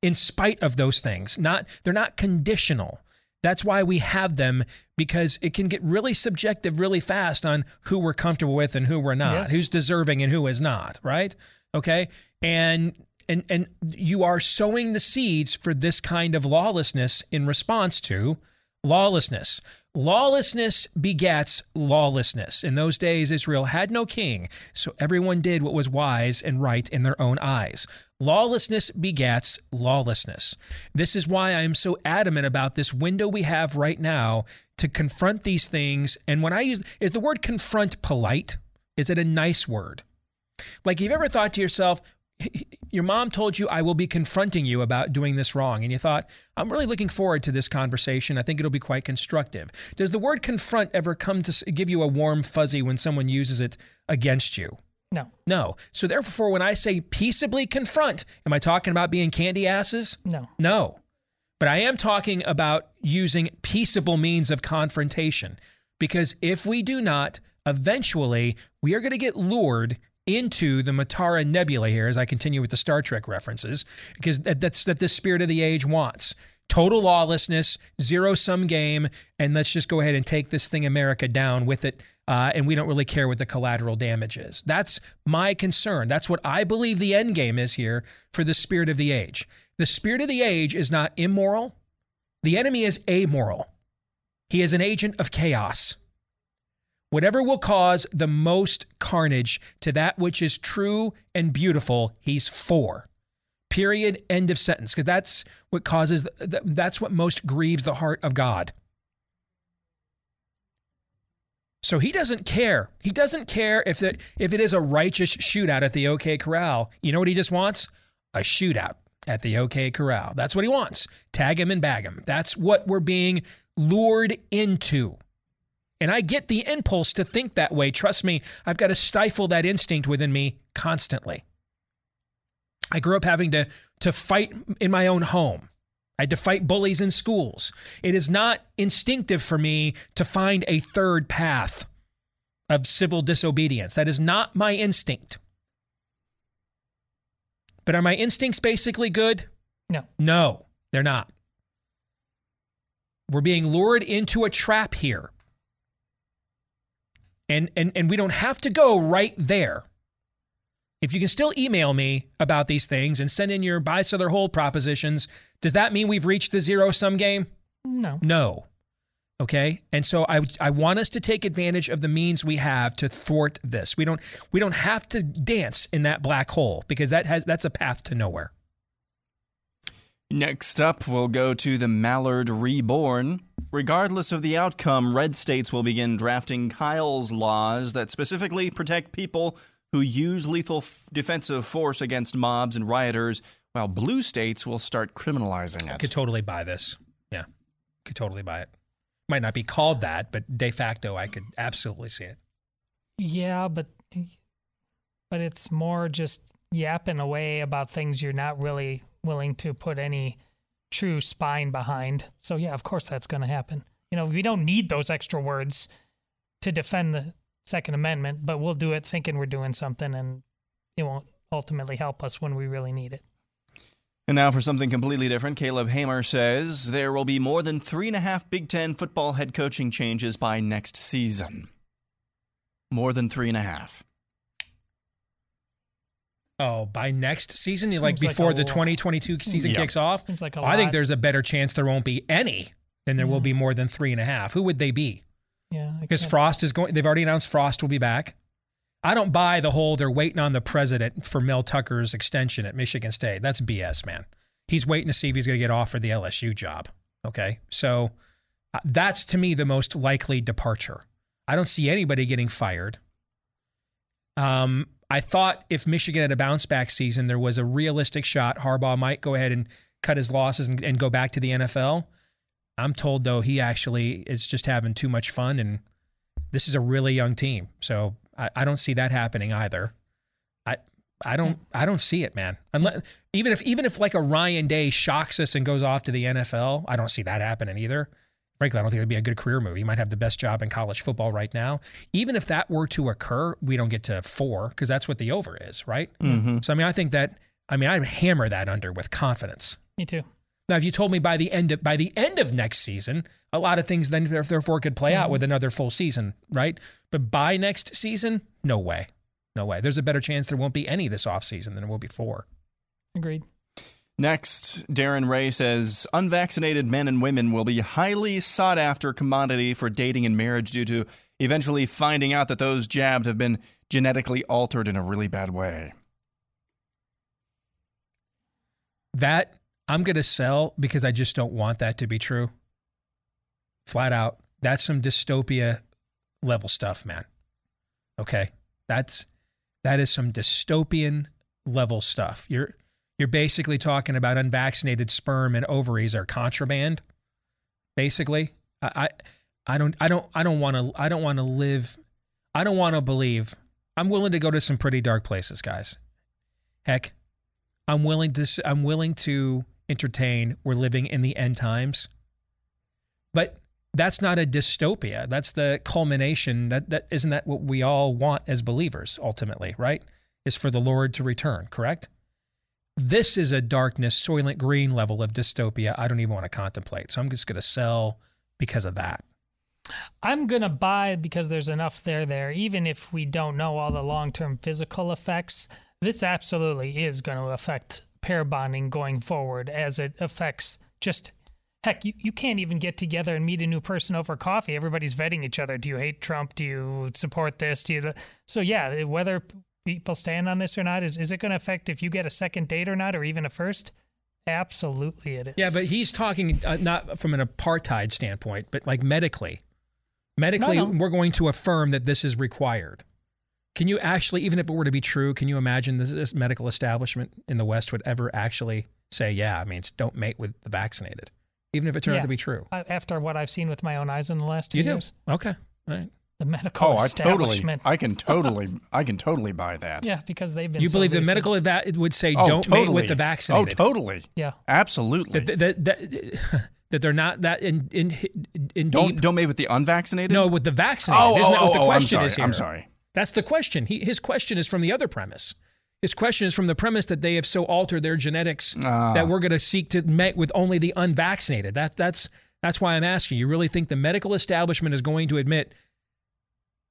in spite of those things. Not they're not conditional. That's why we have them because it can get really subjective really fast on who we're comfortable with and who we're not, Yes. who's deserving and who is not, right? Okay? And and and you are sowing the seeds for this kind of lawlessness in response to lawlessness. Lawlessness begets lawlessness. In those days, Israel had no king, so everyone did what was wise and right in their own eyes. Lawlessness begets lawlessness. This is why I am so adamant about this window we have right now to confront these things. And when I use, is the word confront polite? Is it a nice word? Like, you've ever thought to yourself, your mom told you, I will be confronting you about doing this wrong. And you thought, I'm really looking forward to this conversation. I think it'll be quite constructive. Does the word confront ever come to give you a warm fuzzy when someone uses it against you? No. No. So therefore, when I say peaceably confront, am I talking about being candy asses? No. No. But I am talking about using peaceable means of confrontation. Because if we do not, eventually we are going to get lured into the Mutara Nebula here as I continue with the Star Trek references, because that, that's that the spirit of the age wants. Total lawlessness, zero sum game, and let's just go ahead and take this thing America down with it. Uh, and we don't really care what the collateral damage is. That's my concern. That's what I believe the end game is here for the spirit of the age. The spirit of the age is not immoral. The enemy is amoral. He is an agent of chaos. Whatever will cause the most carnage to that which is true and beautiful, he's for. Period. End of sentence. Because that's what causes, that's what most grieves the heart of God. So he doesn't care. He doesn't care if it, if it is a righteous shootout at the OK Corral. You know what he just wants? A shootout at the OK Corral. That's what he wants. Tag him and bag him. That's what we're being lured into. And I get the impulse to think that way. Trust me, I've got to stifle that instinct within me constantly. I grew up having to, to fight in my own home. I had to fight bullies in schools. It is not instinctive for me to find a third path of civil disobedience. That is not my instinct. But are my instincts basically good? No. No, they're not. We're being lured into a trap here. And, and, and we don't have to go right there. If you can still email me about these things and send in your buy, sell, or hold propositions, does that mean we've reached the zero sum game? No. No. Okay. And so I, I want us to take advantage of the means we have to thwart this. We don't we don't have to dance in that black hole because that has that's a path to nowhere. Next up, we'll go to the Mallard Reborn. Regardless of the outcome, red states will begin drafting Kyle's laws that specifically protect people who use lethal f- defensive force against mobs and rioters, while blue states will start criminalizing it. Could totally buy this. Yeah. Could totally buy it. Might not be called that, but de facto I could absolutely see it. Yeah, but but it's more just yapping away about things you're not really willing to put any true spine behind. So yeah, of course that's going to happen. You know, we don't need those extra words to defend the Second Amendment, but we'll do it thinking we're doing something, and it won't ultimately help us when we really need it. And now for something completely different, Caleb Hamer says there will be more than three and a half Big Ten football head coaching changes by next season. More than three and a half. Oh, by next season, you like Seems like before a the 2022 season Yep. kicks off? Seems like a Well, I think there's a better chance there won't be any than there will be more than three and a half. Who would they be? Yeah, Because Frost is going. They've already announced Frost will be back. I don't buy the whole they're waiting on the president for Mel Tucker's extension at Michigan State. That's BS, man. He's waiting to see if he's going to get offered the LSU job. Okay, so uh, that's to me the most likely departure. I don't see anybody getting fired. Um, I thought if Michigan had a bounce back season, there was a realistic shot Harbaugh might go ahead and cut his losses and, and go back to the NFL. I'm told though he actually is just having too much fun, and this is a really young team, so I, I don't see that happening either. I I don't I don't see it, man. Unless even if even if like a Ryan Day shocks us and goes off to the NFL, I don't see that happening either. Frankly, I don't think it'd be a good career move. You might have the best job in college football right now. Even if that were to occur, we don't get to four because that's what the over is, right? Mhm. So I mean, I think that I mean I'd hammer that under with confidence. Me too. Now, if you told me by the end of by the end of next season, a lot of things then therefore could play out with another full season, right? But by next season, no way, no way. There's a better chance there won't be any this offseason than there will be four. Agreed. Next, Darren Ray says unvaccinated men and women will be highly sought after commodity for dating and marriage due to eventually finding out that those jabbed have been genetically altered in a really bad way. That I'm going to sell because I just don't want that to be true. Flat out, that's some dystopia level stuff, man. Okay, that's that is some dystopian level stuff. You're you're basically talking about unvaccinated sperm and ovaries are contraband. Basically, I I, I don't I don't I don't want to I don't want to live. I don't want to believe. I'm willing to go to some pretty dark places, guys. Heck, I'm willing to I'm willing to entertain we're living in the end times. But that's not a dystopia. That's the culmination. That that isn't that what we all want as believers ultimately, right? Is for the Lord to return, correct? This is a darkness, soylent green level of dystopia I don't even want to contemplate. So I'm just going to sell because of that. I'm gonna buy because there's enough there there. Even if we don't know all the long term physical effects, this absolutely is going to affect pair bonding going forward as it affects just heck, you, you can't even get together and meet a new person over coffee. Everybody's vetting each other. Do you hate Trump? Do you support this? Do you so yeah, whether people stand on this or not, is is it gonna affect if you get a second date or not, or even a first? Absolutely it is. Yeah, but he's talking uh, not from an apartheid standpoint, but like medically. Medically, No, no. we're going to affirm that this is required. Can you actually, even if it were to be true, can you imagine this, this medical establishment in the West would ever actually say, yeah, I mean, it's don't mate with the vaccinated, even if it turned out to be true? After what I've seen with my own eyes in the last two You do? years. Okay. All right. The medical Oh, I totally, establishment. I can totally, I can totally buy that. Yeah, because they've been. You so believe the medical eva- would say Oh, don't mate with the vaccinated? Oh, totally. Yeah. Absolutely. That, that, that, that they're not that in, in, in don't deep- don't mate with the unvaccinated. No, with the vaccinated. Oh, Isn't that oh, what the oh, I'm sorry. is here? I'm sorry. That's the question. He, his question is from the other premise. His question is from the premise that they have so altered their genetics Ah. that we're going to seek to mate with only the unvaccinated. That that's that's why I'm asking. You really think the medical establishment is going to admit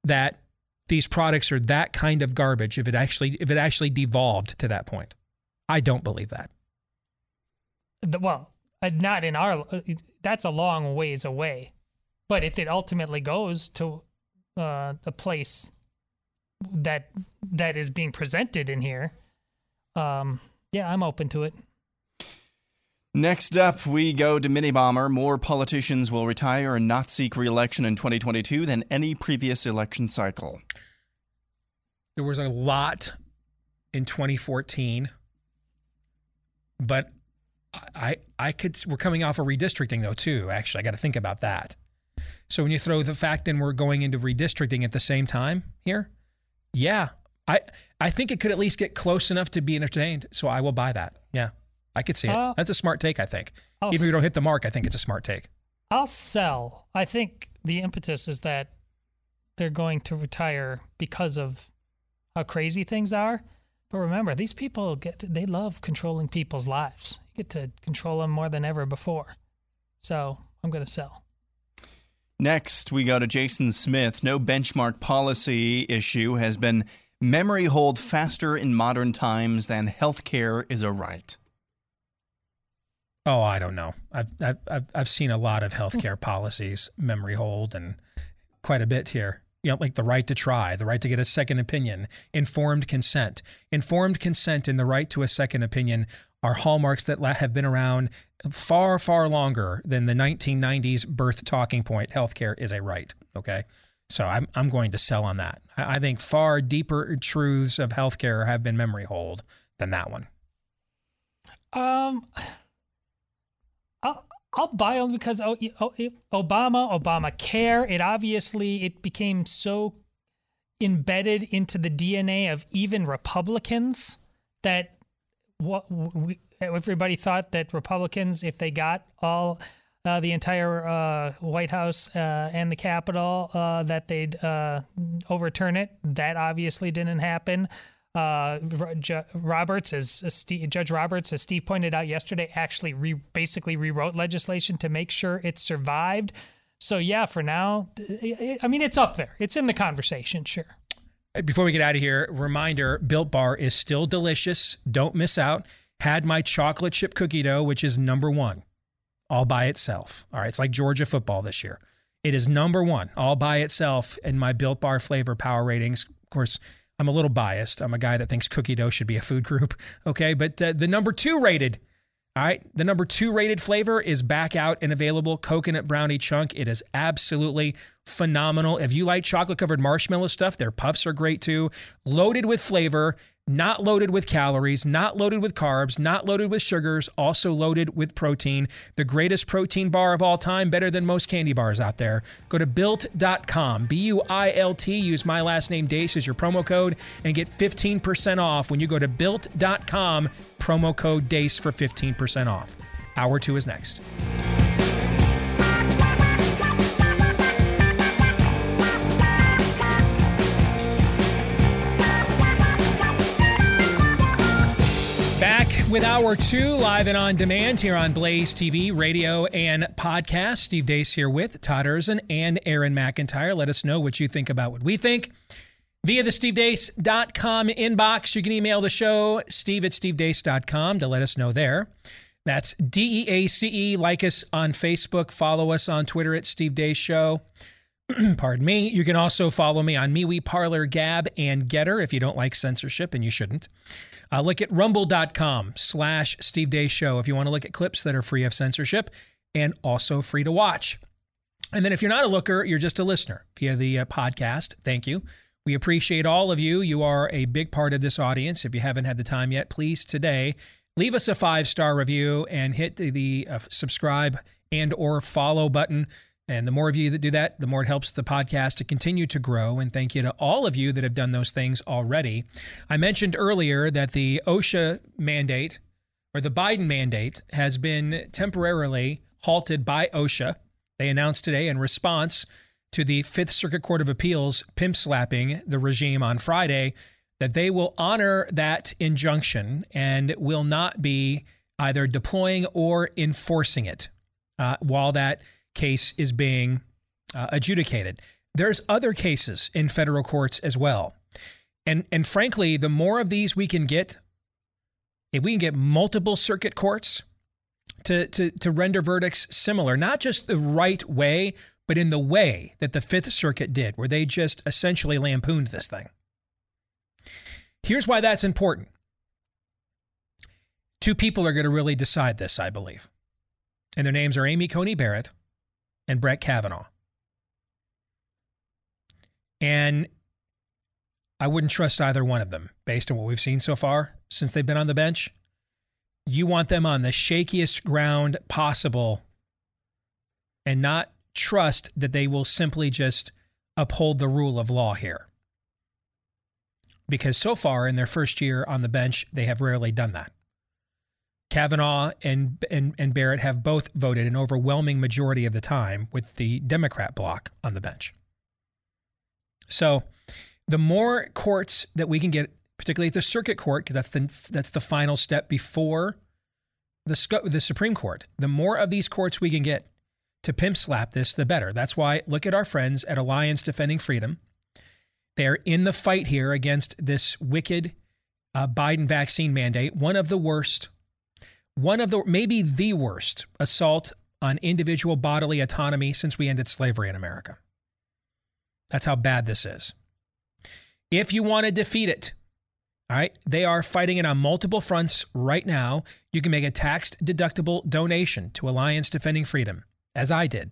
that these products are that kind of garbage if it actually if it actually devolved to that point? I don't believe that. Well, uh, not in our. Uh, that's a long ways away, but if it ultimately goes to uh, the place that that is being presented in here, um, yeah, I'm open to it. Next up, we go to Mini Bomber. More politicians will retire and not seek re-election in 2022 than any previous election cycle. There was a lot in 2014, but I I could we're coming off of redistricting though too. Actually, I got to think about that. So when you throw the fact in we're going into redistricting at the same time here, yeah, I I think it could at least get close enough to be entertained. So I will buy that. Yeah, I could see it. Uh, That's a smart take. I think I'll even if s- you don't hit the mark, I think it's a smart take. I'll sell. I think the impetus is that they're going to retire because of how crazy things are. But remember, these people get they love controlling people's lives. You get to control them more than ever before. So I'm going to sell. Next, we go to Jason Smith. No benchmark policy issue has been memory hold faster in modern times than healthcare is a right? Oh, I don't know. I've I've I've, seen a lot of healthcare policies memory hold and quite a bit here. You know, like the right to try, the right to get a second opinion, informed consent. Informed consent and the right to a second opinion are hallmarks that have been around far, far longer than the 1990s birth talking point. Healthcare is a right. Okay. So I'm, I'm going to sell on that. I think far deeper truths of healthcare have been memory hold than that one. Um, I'll, buy them because Obama, Obamacare, it obviously it became so embedded into the DNA of even Republicans that what we, everybody thought that Republicans, if they got all uh, the entire uh, White House uh, and the Capitol, uh, that they'd uh, overturn it. That obviously didn't happen. Uh, Roberts, as Steve, Judge Roberts, as Steve pointed out yesterday, actually re, basically rewrote legislation to make sure it survived. So yeah, for now, I mean, it's up there. It's in the conversation, sure. Before we get out of here, reminder: Built Bar is still delicious. Don't miss out. Had my chocolate chip cookie dough, which is number one, all by itself. All right, it's like Georgia football this year. It is number one, all by itself, in my Built Bar flavor power ratings. Of course I'm a little biased. I'm a guy that thinks cookie dough should be a food group. Okay. But uh, the number two rated, all right, the number two rated flavor is back out and available coconut brownie chunk. It is absolutely phenomenal. If you like chocolate covered marshmallow stuff, their puffs are great too. Loaded with flavor not loaded with calories, not loaded with carbs, not loaded with sugars, also loaded with protein. The greatest protein bar of all time, better than most candy bars out there. Go to built.com, B U I L T. Use my last name, Deace, as your promo code and get 15% off when you go to built.com, promo code DEACE for 15% off. Hour two is next. With Hour 2 live and on demand here on Blaze TV, radio, and podcast. Steve Deace here with Todd Erzen and Aaron McIntyre. Let us know what you think about what we think. Via the stevedeace.com inbox, you can email the show, steve at stevedeace.com, to let us know there. That's D E A C E. Like us on Facebook. Follow us on Twitter at Steve Deace Show. Pardon me. You can also follow me on MeWe, Parler, Gab, and Gettr if you don't like censorship, and you shouldn't. Uh, look at rumble.com slash Steve Deace Show if you want to look at clips that are free of censorship and also free to watch. And then if you're not a looker, you're just a listener via the uh, podcast. Thank you. We appreciate all of you. You are a big part of this audience. If you haven't had the time yet, please today leave us a five star review and hit the, the uh, subscribe and or follow button and the more of you that do that, the more it helps the podcast to continue to grow. And thank you to all of you that have done those things already. I mentioned earlier that the OSHA mandate or the Biden mandate has been temporarily halted by OSHA. They announced today in response to the Fifth Circuit Court of Appeals pimp slapping the regime on Friday that they will honor that injunction and will not be either deploying or enforcing it uh, while that case is being uh, adjudicated. There's other cases in federal courts as well. And and frankly, the more of these we can get, if we can get multiple circuit courts to to to render verdicts similar, not just the right way, but in the way that the Fifth Circuit did, where they just essentially lampooned this thing. Here's why that's important. Two people are going to really decide this, I believe. And their names are Amy Coney Barrett and Brett Kavanaugh. And I wouldn't trust either one of them based on what we've seen so far since they've been on the bench. You want them on the shakiest ground possible and not trust that they will simply just uphold the rule of law here. Because so far in their first year on the bench, they have rarely done that. Kavanaugh and, and, and Barrett have both voted an overwhelming majority of the time with the Democrat bloc on the bench. So the more courts that we can get, particularly at the circuit court, because that's the, that's the final step before the, the Supreme Court, the more of these courts we can get to pimp slap this, the better. That's why look at our friends at Alliance Defending Freedom. They're in the fight here against this wicked uh, Biden vaccine mandate, one of the worst, one of the maybe the worst assault on individual bodily autonomy since we ended slavery in America. That's how bad this is. If you want to defeat it, all right, they are fighting it on multiple fronts right now. You can make a tax deductible donation to Alliance Defending Freedom, as I did,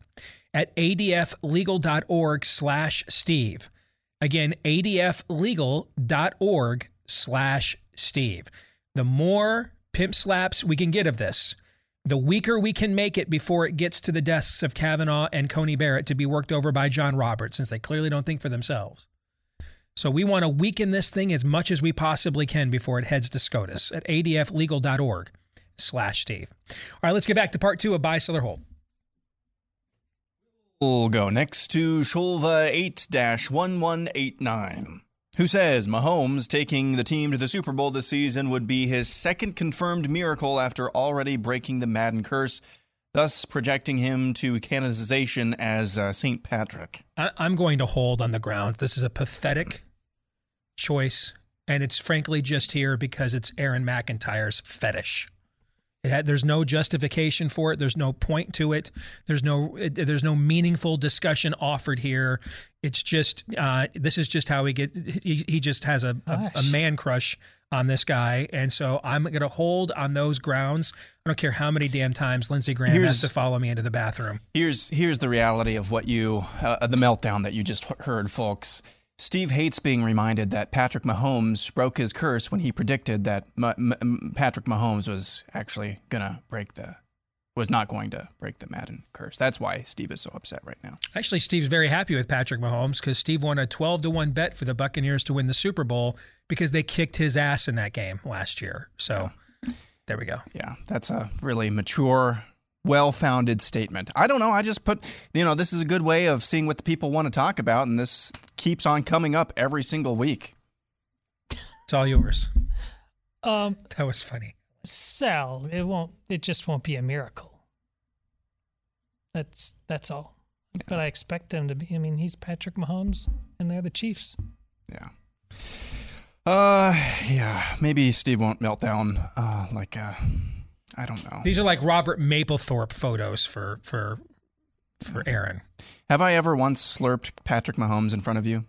at adflegal.org slash Steve. Again, adflegal.org slash Steve. The more pimp slaps we can get of this, the weaker we can make it before it gets to the desks of Kavanaugh and Coney Barrett to be worked over by John Roberts, since they clearly don't think for themselves. So we want to weaken this thing as much as we possibly can before it heads to SCOTUS at adflegal.org slash Steve. All right, let's get back to part two of Buy, Seller, Hold. We'll go next to Shulva 8 1189, who says Mahomes taking the team to the Super Bowl this season would be his second confirmed miracle after already breaking the Madden curse, thus projecting him to canonization as uh, St. Patrick. I- I'm going to hold on the ground. This is a pathetic choice, and it's frankly just here because it's Aaron McIntyre's fetish. It had, there's no justification for it. There's no point to it. There's no it, there's no meaningful discussion offered here. It's just uh, this is just how he get he, he just has a, a, a man crush on this guy, and so I'm going to hold on those grounds. I don't care how many damn times Lindsey Graham Here's- has to follow me into the bathroom. Here's here's the reality of what you uh, the meltdown that you just heard, folks. Steve hates being reminded that Patrick Mahomes broke his curse when he predicted that Ma- Patrick Mahomes was actually gonna break the was not going to break the Madden curse. That's why Steve is so upset right now. Actually, Steve's very happy with Patrick Mahomes because Steve won a 12 to 1 bet for the Buccaneers to win the Super Bowl because they kicked his ass in that game last year. So there we go. Yeah, that's a really mature, well-founded statement. I don't know. I just put, you know, this is a good way of seeing what the people want to talk about, and this keeps on coming up every single week. It's all yours. Um, that was funny. Sal, it won't. It just won't be a miracle. That's that's all. But I expect them to be. I mean, he's Patrick Mahomes, and they're the Chiefs. Yeah. Uh, yeah, maybe Steve won't melt down. Uh, like, uh, I don't know. These are like Robert Mapplethorpe photos for for for Aaron. Have I ever once slurped Patrick Mahomes in front of you?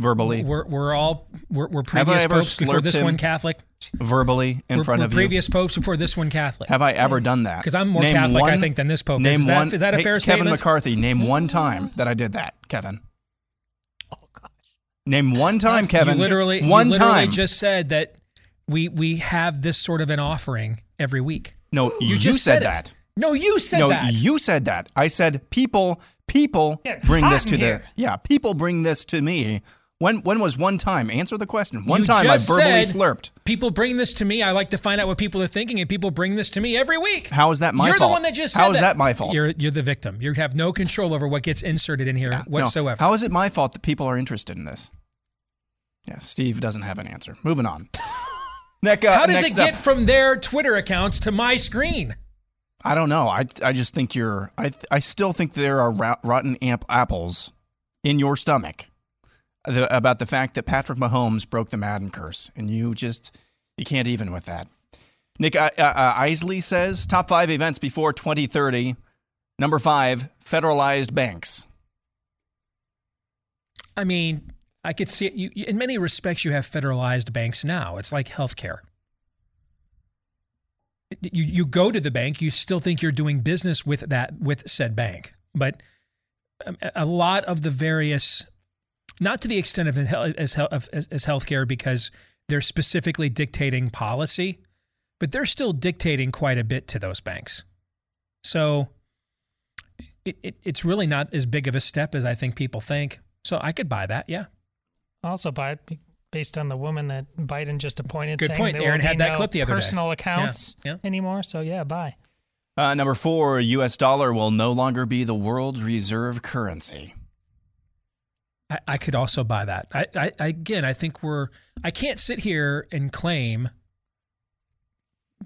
Verbally, We're, we're all we're, we're Have I previous ever popes before this one Catholic. verbally in we're, front we're of you. previous popes before this one Catholic. Have I ever done that? Because I'm more Name Catholic, I think, than this pope. Name Is that- one. is that a Hey, fair Kevin statement? Kevin McCarthy, name one time that I did that, Kevin. Oh gosh. Name one time, Kevin. You literally, one you literally time. just said that we we have this sort of an offering every week. no, you, just said, said that. No, you said no, that. you said that. I said people, people Yeah, bring this to the yeah. People bring this to me. When when was one time? Answer the question. One You time I verbally slurped. People bring this to me. I like to find out what people are thinking, and people bring this to me every week. How is that my fault? You're the one that just said How is that my fault? You're you're the victim. You have no control over what gets inserted in here No. whatsoever. How is it my fault that people are interested in this? Yeah, Steve doesn't have an answer. Moving on. Neck, uh, How does it get up. from their Twitter accounts to my screen? I don't know. I I just think you're. I I still think there are rotten amp apples in your stomach the, about the fact that Patrick Mahomes broke the Madden curse, and you just you can't even with that. Nick uh, uh, Isley says top five events before 2030. Number five, federalized banks. I mean, I could see it. You, in many respects, you have federalized banks now. It's like healthcare. You you go to the bank, you still think you're doing business with that with said bank, but um, a- lot of the various, not to the extent of as as, as healthcare because they're specifically dictating policy, but they're still dictating quite a bit to those banks. So it, it, it's really not as big of a step as I think people think. So I could buy that, yeah. Also, by based on the woman that Biden just appointed. Good saying point. there Aaron will had be that no clip the other day. Personal accounts yeah. anymore. So yeah, bye. Uh, number four, U.S. dollar will no longer be the world's reserve currency. I, I could also buy that. I, I, I again, I think we're. I can't sit here and claim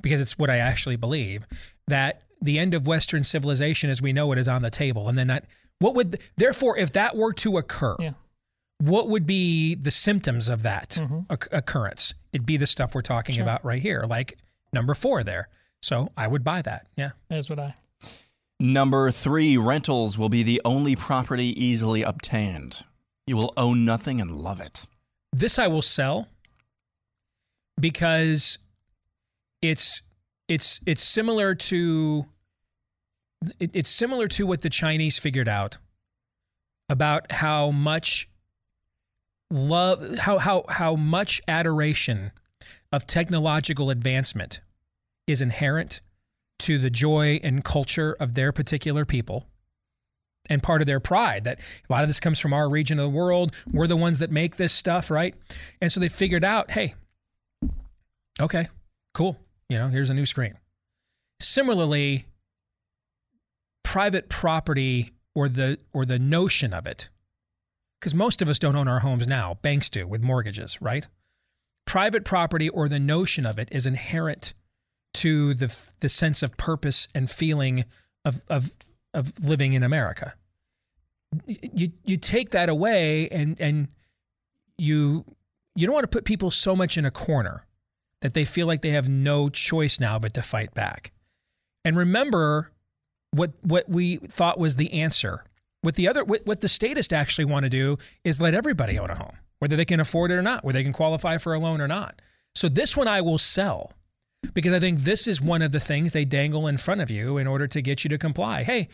because it's what I actually believe that the end of Western civilization as we know it is on the table, and then that What would therefore, if that were to occur, Yeah. What would be the symptoms of that Mhm. occ- occurrence? It'd be the stuff we're talking Sure. about right here, like number four there. So I would buy that. Yeah. As would I. Number three, rentals will be the only property easily obtained. You will own nothing and love it. This I will sell because it's it's it's similar to it, it's similar to what the Chinese figured out about how much love how how how much adoration of technological advancement is inherent to the joy and culture of their particular people and part of their pride that a lot of this comes from our region of the world. We're the ones that make this stuff, right? And so they figured out, hey, okay, cool. You know, here's a new screen. Similarly, private property or the or the notion of it, because most of us don't own our homes now, banks do with mortgages, right? Private property or the notion of it is inherent to the the sense of purpose and feeling of of of living in America. You you take that away and and you you don't want to put people so much in a corner that they feel like they have no choice now but to fight back. And remember what what we thought was the answer. What the other what, what the statists actually want to do is let everybody own a home, whether they can afford it or not, whether they can qualify for a loan or not. So this one I will sell because I think this is one of the things they dangle in front of you in order to get you to comply. Hey,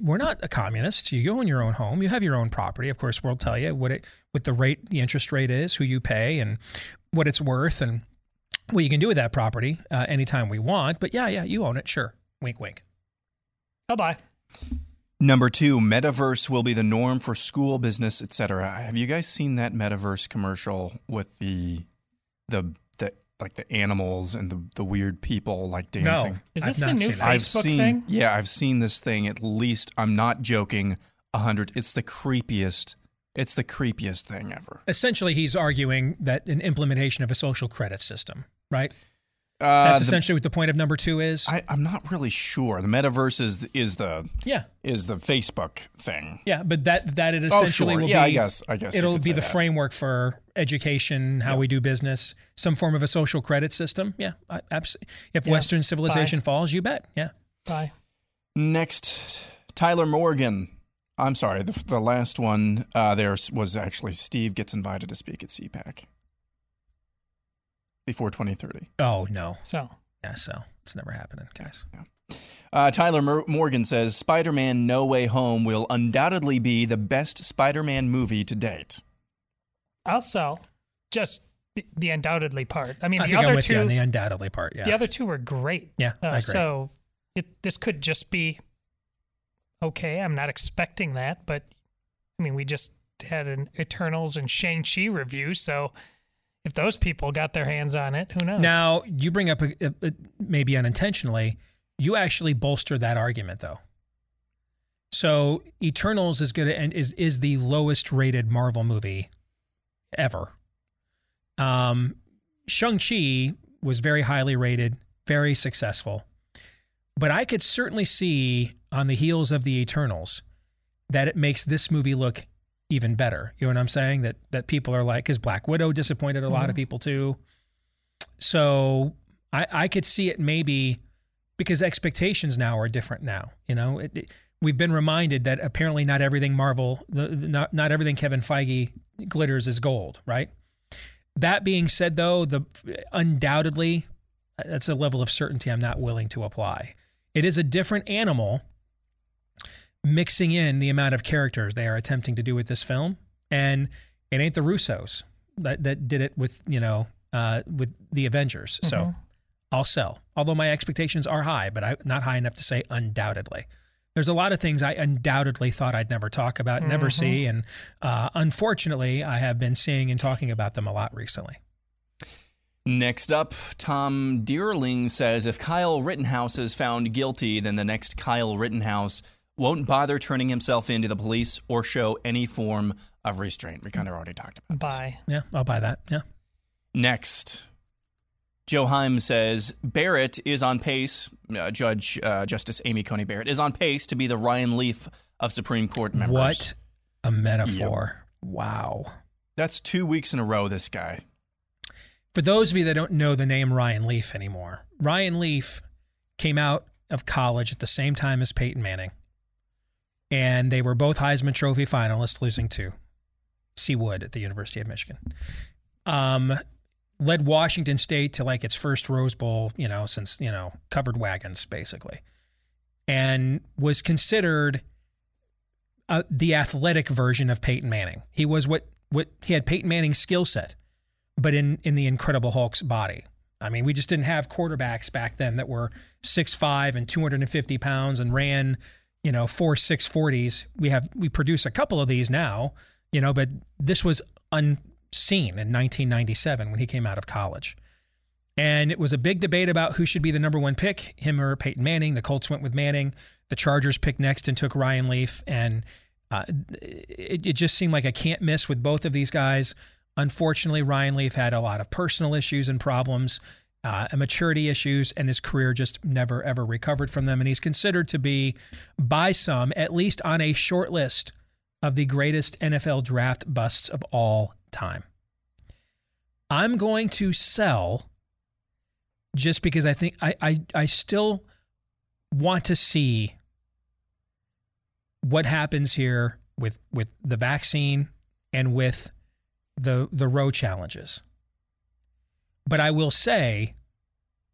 we're not a communist. You own your own home. You have your own property. Of course, we'll tell you what it what the rate, the interest rate is, who you pay, and what it's worth, and what you can do with that property uh, anytime we want. But yeah, yeah, you own it. Sure. Wink, wink. Oh, bye. Number two, metaverse will be the norm for school, business, etc. Have you guys seen that metaverse commercial with the the the like the animals and the, the weird people like dancing? No, Is this I've the new seen that. I've Facebook seen thing? yeah, I've seen this thing at least. I'm not joking. A hundred. It's the creepiest. It's the creepiest thing ever. Essentially, he's arguing that an implementation of a social credit system, right? Uh, That's the- essentially what the point of number two is. I, I'm not really sure. The metaverse is is the yeah, is the Facebook thing. yeah, but that that it Oh, essentially sure. will Yeah, be. I guess- I guess it'll be the that. framework for education, how we do business, some form of a social credit system. Yeah, I, abs- if Yeah. Western civilization Bye. falls, you bet. Yeah. Bye. Next, Tyler Morgan. I'm sorry, the, the last one uh, there was actually Steve gets invited to speak at CPAC before 2030. Oh no. So Yeah. So it's never happening, guys. Uh, Tyler Mor- Morgan says Spider Man No Way Home will undoubtedly be the best Spider Man movie to date. I'll sell just the, the undoubtedly part. I mean, I the think other I'm with two, you on the undoubtedly part. Yeah. the other two were great. Yeah, I Uh, agree. so it this could just be okay. I'm not expecting that, but I mean, we just had an Eternals and Shang Chi review, so if those people got their hands on it, who knows? Now you bring up a, a, a- maybe unintentionally, you actually bolster that argument though. So Eternals is gonna and is is the lowest rated Marvel movie ever. Um, Shang Chi was very highly rated, very successful, but I could certainly see on the heels of the Eternals that it makes this movie look even better. You know what I'm saying? That that people are like, because Black Widow disappointed a lot of Mhm. people too. So I, I could see it maybe because expectations now are different now. You know, it, it- we've been reminded that apparently not everything Marvel, the, the- not not everything Kevin Feige glitters is gold, right? That being said, though, the undoubtedly that's a level of certainty I'm not willing to apply. It is a different animal mixing in the amount of characters they are attempting to do with this film, and it ain't the Russos that that did it with you know uh, with the Avengers. So Mhm. I'll sell. Although my expectations are high, but I, not high enough to say undoubtedly. There's a lot of things I undoubtedly thought I'd never talk about, never Mhm. see, and uh, unfortunately, I have been seeing and talking about them a lot recently. Next up, Tom Deerling says if Kyle Rittenhouse is found guilty, then the next Kyle Rittenhouse won't bother turning himself into the police or show any form of restraint. We kind of already talked about this. Yeah, I'll buy that. Yeah. Next, Joe Heim says Barrett is on pace. Uh, Judge uh, Justice Amy Coney Barrett is on pace to be the Ryan Leaf of Supreme Court members. What a metaphor. Wow. That's two weeks in a row, this guy. For those of you that don't know the name Ryan Leaf anymore, Ryan Leaf came out of college at the same time as Peyton Manning. And they were both Heisman Trophy finalists, losing to C. Wood at the University of Michigan. Um, led Washington State to like its first Rose Bowl, you know, since, you know, covered wagons, basically. And was considered uh, the athletic version of Peyton Manning. He was what, what he had Peyton Manning's skill set, but in, in the Incredible Hulk's body. I mean, we just didn't have quarterbacks back then that were 6'5 and 250 pounds and ran, you know, four 640s. We have, we produce a couple of these now, you know, but this was unseen in 1997 when he came out of college. And it was a big debate about who should be the number one pick, him or Peyton Manning. The Colts went with Manning. The Chargers picked next and took Ryan Leaf. And uh, it, it just seemed like a can't miss with both of these guys. Unfortunately, Ryan Leaf had a lot of personal issues and problems, uh, maturity issues, and his career just never, ever recovered from them. And he's considered to be, by some, at least on a short list of the greatest NFL draft busts of all time. I'm going to sell just because I think I, I, I still want to see what happens here with with the vaccine and with the the Roe challenges. But I will say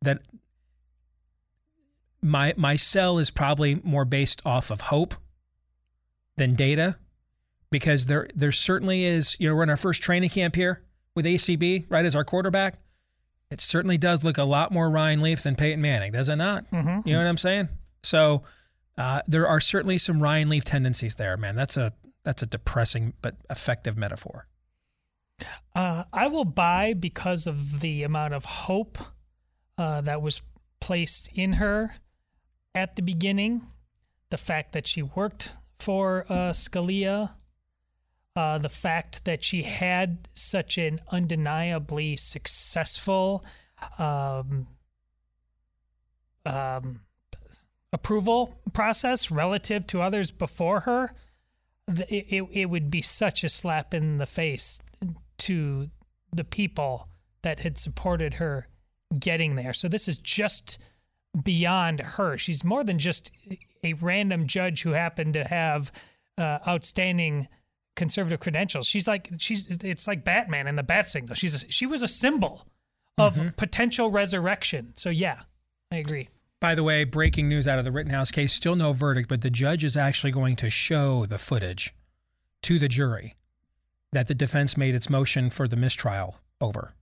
that my my sell is probably more based off of hope than data because there there certainly is you know we're in our first training camp here with ACB right as our quarterback. It certainly does look a lot more Ryan Leaf than Peyton Manning does it not? Mhm. you know what I'm saying? So uh, there are certainly some Ryan Leaf tendencies there man. That's a that's a depressing but effective metaphor Uh, I will buy because of the amount of hope uh, that was placed in her at the beginning. The fact that she worked for uh, Scalia, uh, the fact that she had such an undeniably successful um, um, approval process relative to others before her. It, it, it would be such a slap in the face to the people that had supported her getting there. So this is just beyond her. She's more than just a random judge who happened to have uh, outstanding conservative credentials. She's like she's it's like Batman and the bat signal. She's a, she was a symbol of potential resurrection. So yeah, I agree. By the way, breaking news out of the Rittenhouse case, still no verdict, but the judge is actually going to show the footage to the jury that the defense made its motion for the mistrial over.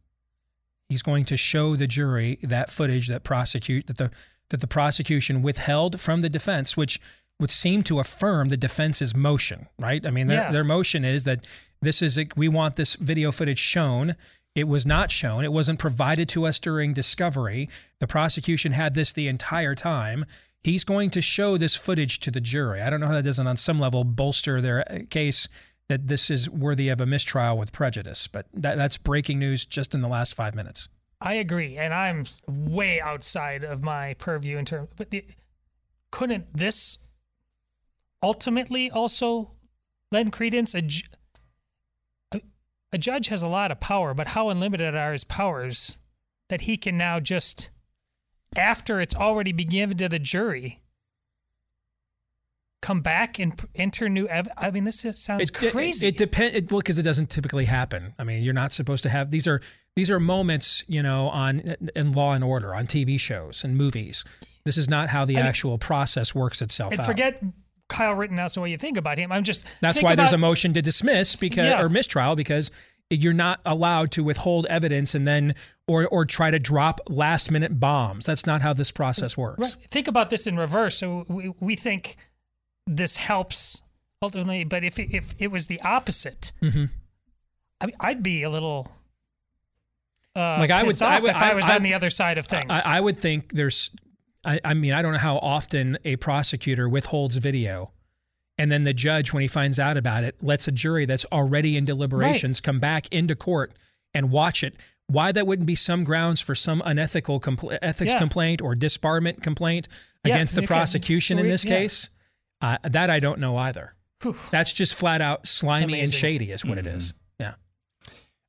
He's going to show the jury that footage that prosecute that the that the prosecution withheld from the defense, which would seem to affirm the defense's motion, right? I mean, their, Yeah. their motion is that this is a, we want this video footage shown. It was not shown. It wasn't provided to us during discovery. The prosecution had this the entire time. He's going to show this footage to the jury. I don't know how that doesn't, on some level, bolster their uh, case that this is worthy of a mistrial with prejudice. But that, that's breaking news just in the last five minutes. I agree, and I'm way outside of my purview in terms. But couldn't this ultimately also lend credence? A, a, a judge has a lot of power, but how unlimited are his powers that he can now just, after it's already been given to the jury, come back and enter new ev- I mean, this is, sounds It- crazy. It, depends. It, well, because it doesn't typically happen. I mean, you're not supposed to have these are these are moments, you know, on in Law and Order on TV shows and movies. This is not how the I mean- actual process works itself and out. forget Kyle Rittenhouse and what you think about him. I'm just That's why there's a motion to dismiss because Yeah. or mistrial because you're not allowed to withhold evidence and then or or try to drop last minute bombs. That's not how this process works. Right. Think about this in reverse. So we, we think this helps ultimately, but if it, if it was the opposite, Mhm. I mean, I'd be a little uh, Like I would, off would- if I, was on the other side of things. I, I would think there's, I, I mean, I don't know how often a prosecutor withholds video, and then the judge, when he finds out about it, lets a jury that's already in deliberations come back into court and watch it. Why that wouldn't be some grounds for some unethical compl- ethics Yeah. complaint or disbarment complaint Yeah, against the prosecution So in this yeah. case? Uh, that I don't know either. That's just flat out slimy and shady, is what it is. Yeah.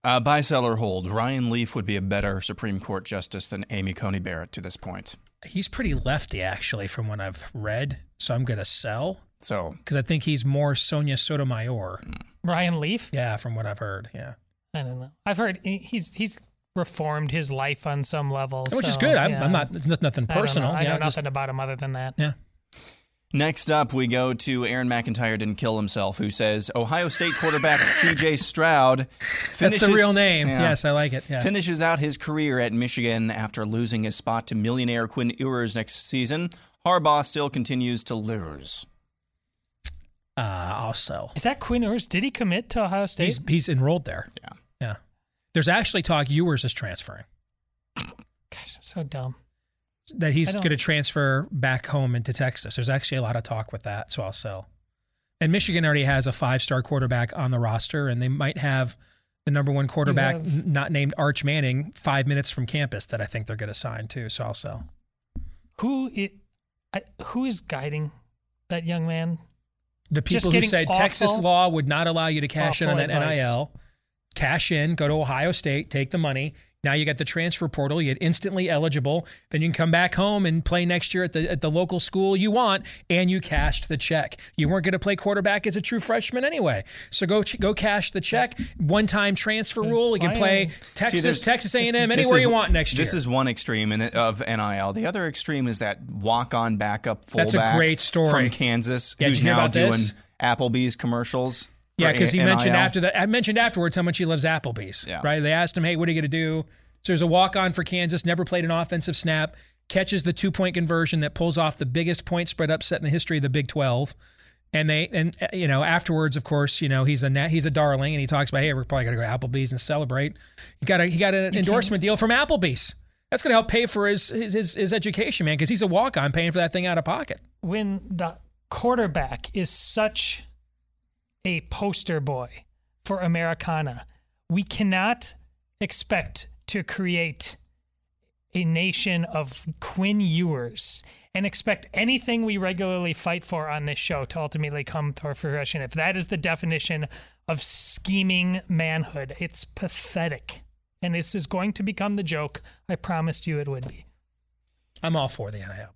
Uh, buy, sell, or hold. Ryan Leaf would be a better Supreme Court justice than Amy Coney Barrett to this point. He's pretty lefty, actually, from what I've read. So I'm going to sell So because I think he's more Sonia Sotomayor. Ryan Leaf? Yeah, from what I've heard. Yeah. I don't know. I've heard he's he's reformed his life on some level, Which is so, good. I'm, yeah. I'm not, it's not nothing I don't know. personal. I know, yeah, just- nothing about him other than that. Yeah. Next up, we go to Aaron McIntyre didn't kill himself, who says Ohio State quarterback C.J. Stroud finishes That's the real name. Yeah. Yes, I like it. Yeah. finishes out his career at Michigan after losing his spot to millionaire Quinn Ewers next season. Harbaugh still continues to lose. Uh, I'll. Is that Quinn Ewers? Did he commit to Ohio State? He's he's enrolled there. Yeah. Yeah. There's actually talk Ewers is transferring. Gosh, I'm so dumb. That he's going to transfer back home into Texas. There's actually a lot of talk with that, so I'll sell. And Michigan already has a five-star quarterback on the roster, and they might have the number one quarterback, have- not named Arch Manning, five minutes from campus that I think they're going to sign too. So I'll sell. Who it? I, who is guiding that young man? The people who said Texas law would not allow you to cash in on that advice. NIL, cash in, go to Ohio State, take the money. Now you got the transfer portal. You get instantly eligible. Then you can come back home and play next year at the at the local school you want, and you cashed the check. You weren't going to play quarterback as a true freshman anyway, so go ch- go cash the check. One time transfer rule. You can play Texas, there's- Texas A&M anywhere is- you want next year. This is one extreme in it, of NIL. The other extreme is that walk-on backup fullback That's a great story. from Kansas Yeah, who's now doing this? Applebee's commercials. Yeah, because he NIL. mentioned after that. I mentioned afterwards how much he loves Applebee's. Yeah. Right. They asked him, "Hey, what are you going to do?" So there's a walk on for Kansas. Never played an offensive snap. Catches the two point conversion that pulls off the biggest point spread upset in the history of the Big Twelve. And they and uh, you know afterwards, of course, you know he's a na- he's a darling, and he talks about, "Hey, we're probably going to go to Applebee's and celebrate." He got a he got an endorsement deal from Applebee's. That's going to help pay for his his his, his education, man, because he's a walk on paying for that thing out of pocket. when the quarterback is such a poster boy for Americana, we cannot expect to create a nation of Quinn Ewers and expect anything we regularly fight for on this show to ultimately come to fruition. If that is the definition of scheming manhood, it's pathetic. And this is going to become the joke I promised you it would be. I'm all for the NIL.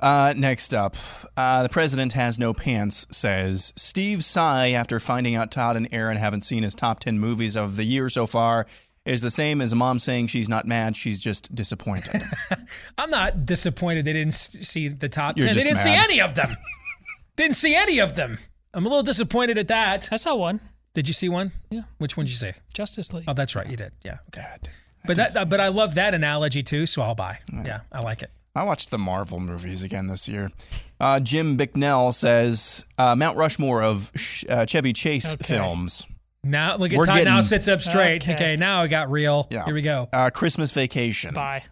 Uh, next up, uh, the president has no pants, says Steve Sy after finding out Todd and Aaron haven't seen his top 10 movies of the year so far. Is the same as a mom saying she's not mad, she's just disappointed. I'm not disappointed they didn't see the top You're 10. They didn't see any of them. didn't see any of them. I'm a little disappointed at that. I saw one. Did you see one? Yeah. Which one did you see? Justice League. Oh, that's right. You did. Yeah. Okay. But that, but I love that analogy too, so I'll buy. Yeah, I like it. I watched the Marvel movies again this year. Uh, Jim Bicknell says uh, Mount Rushmore of Sh- uh, Chevy Chase Okay. films. Now look at We're Todd. Now sits up straight. Okay. Okay. now it got real. Yeah. Here we go. Uh, Christmas Vacation. Bye.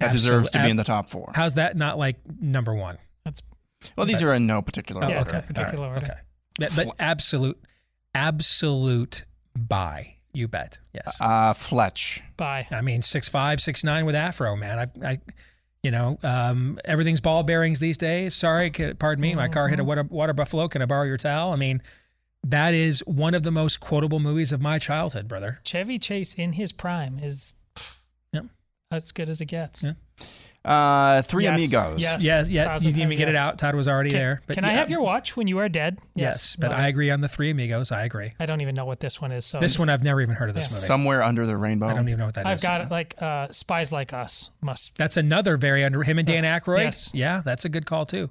That deserves to be in the top four. How's that not like number one? That's Well, these are in no particular Oh, order. okay. particular order. Okay. But, but absolute, absolute buy. You bet. Yes. Uh, Fletch. Buy. I mean, six five, six nine with afro, man. I, I you know, um, everything's ball bearings these days. Sorry, pardon me. My car hit a water, water buffalo. Can I borrow your towel? I mean, that is one of the most quotable movies of my childhood, brother. Chevy Chase in his prime is Yep. as good as it gets. Yeah. Uh, Three Yes, Amigos. yes. Yes, yeah. You didn't even get it out. Todd was already Can, there. But can I have your watch when you are dead? Yes, but No, I agree on the Three Amigos. I agree. I don't even know what this one is. So This one I've never even heard of this movie. Somewhere under the rainbow. I don't even know what that is. I've got it like uh, Spies Like Us. Must That's another very under him and Dan Aykroyd. yes. Yeah, that's a good call too.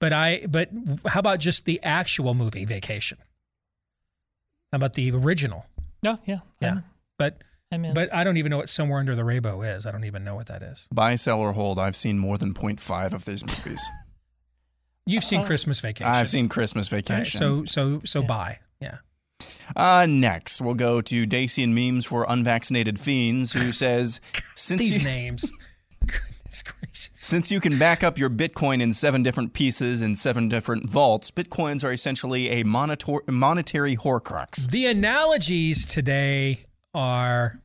But I but how about just the actual movie Vacation? How about the original? no, yeah, Yeah. I'm- But I'm in. but I don't even know what somewhere under the rainbow is. I don't even know what that is. Buy, sell, or hold. I've seen more than 0.5 of these movies. You've seen Christmas Vacation. I've seen Christmas All right, Vacation. so so so buy. Yeah. Uh, next, we'll go to Dacian Memes for Unvaccinated Fiends, who says, since These you, names. Goodness gracious. since you can back up your Bitcoin in seven different pieces in seven different vaults, Bitcoins are essentially a monitor- monetary horcrux. The analogies today are,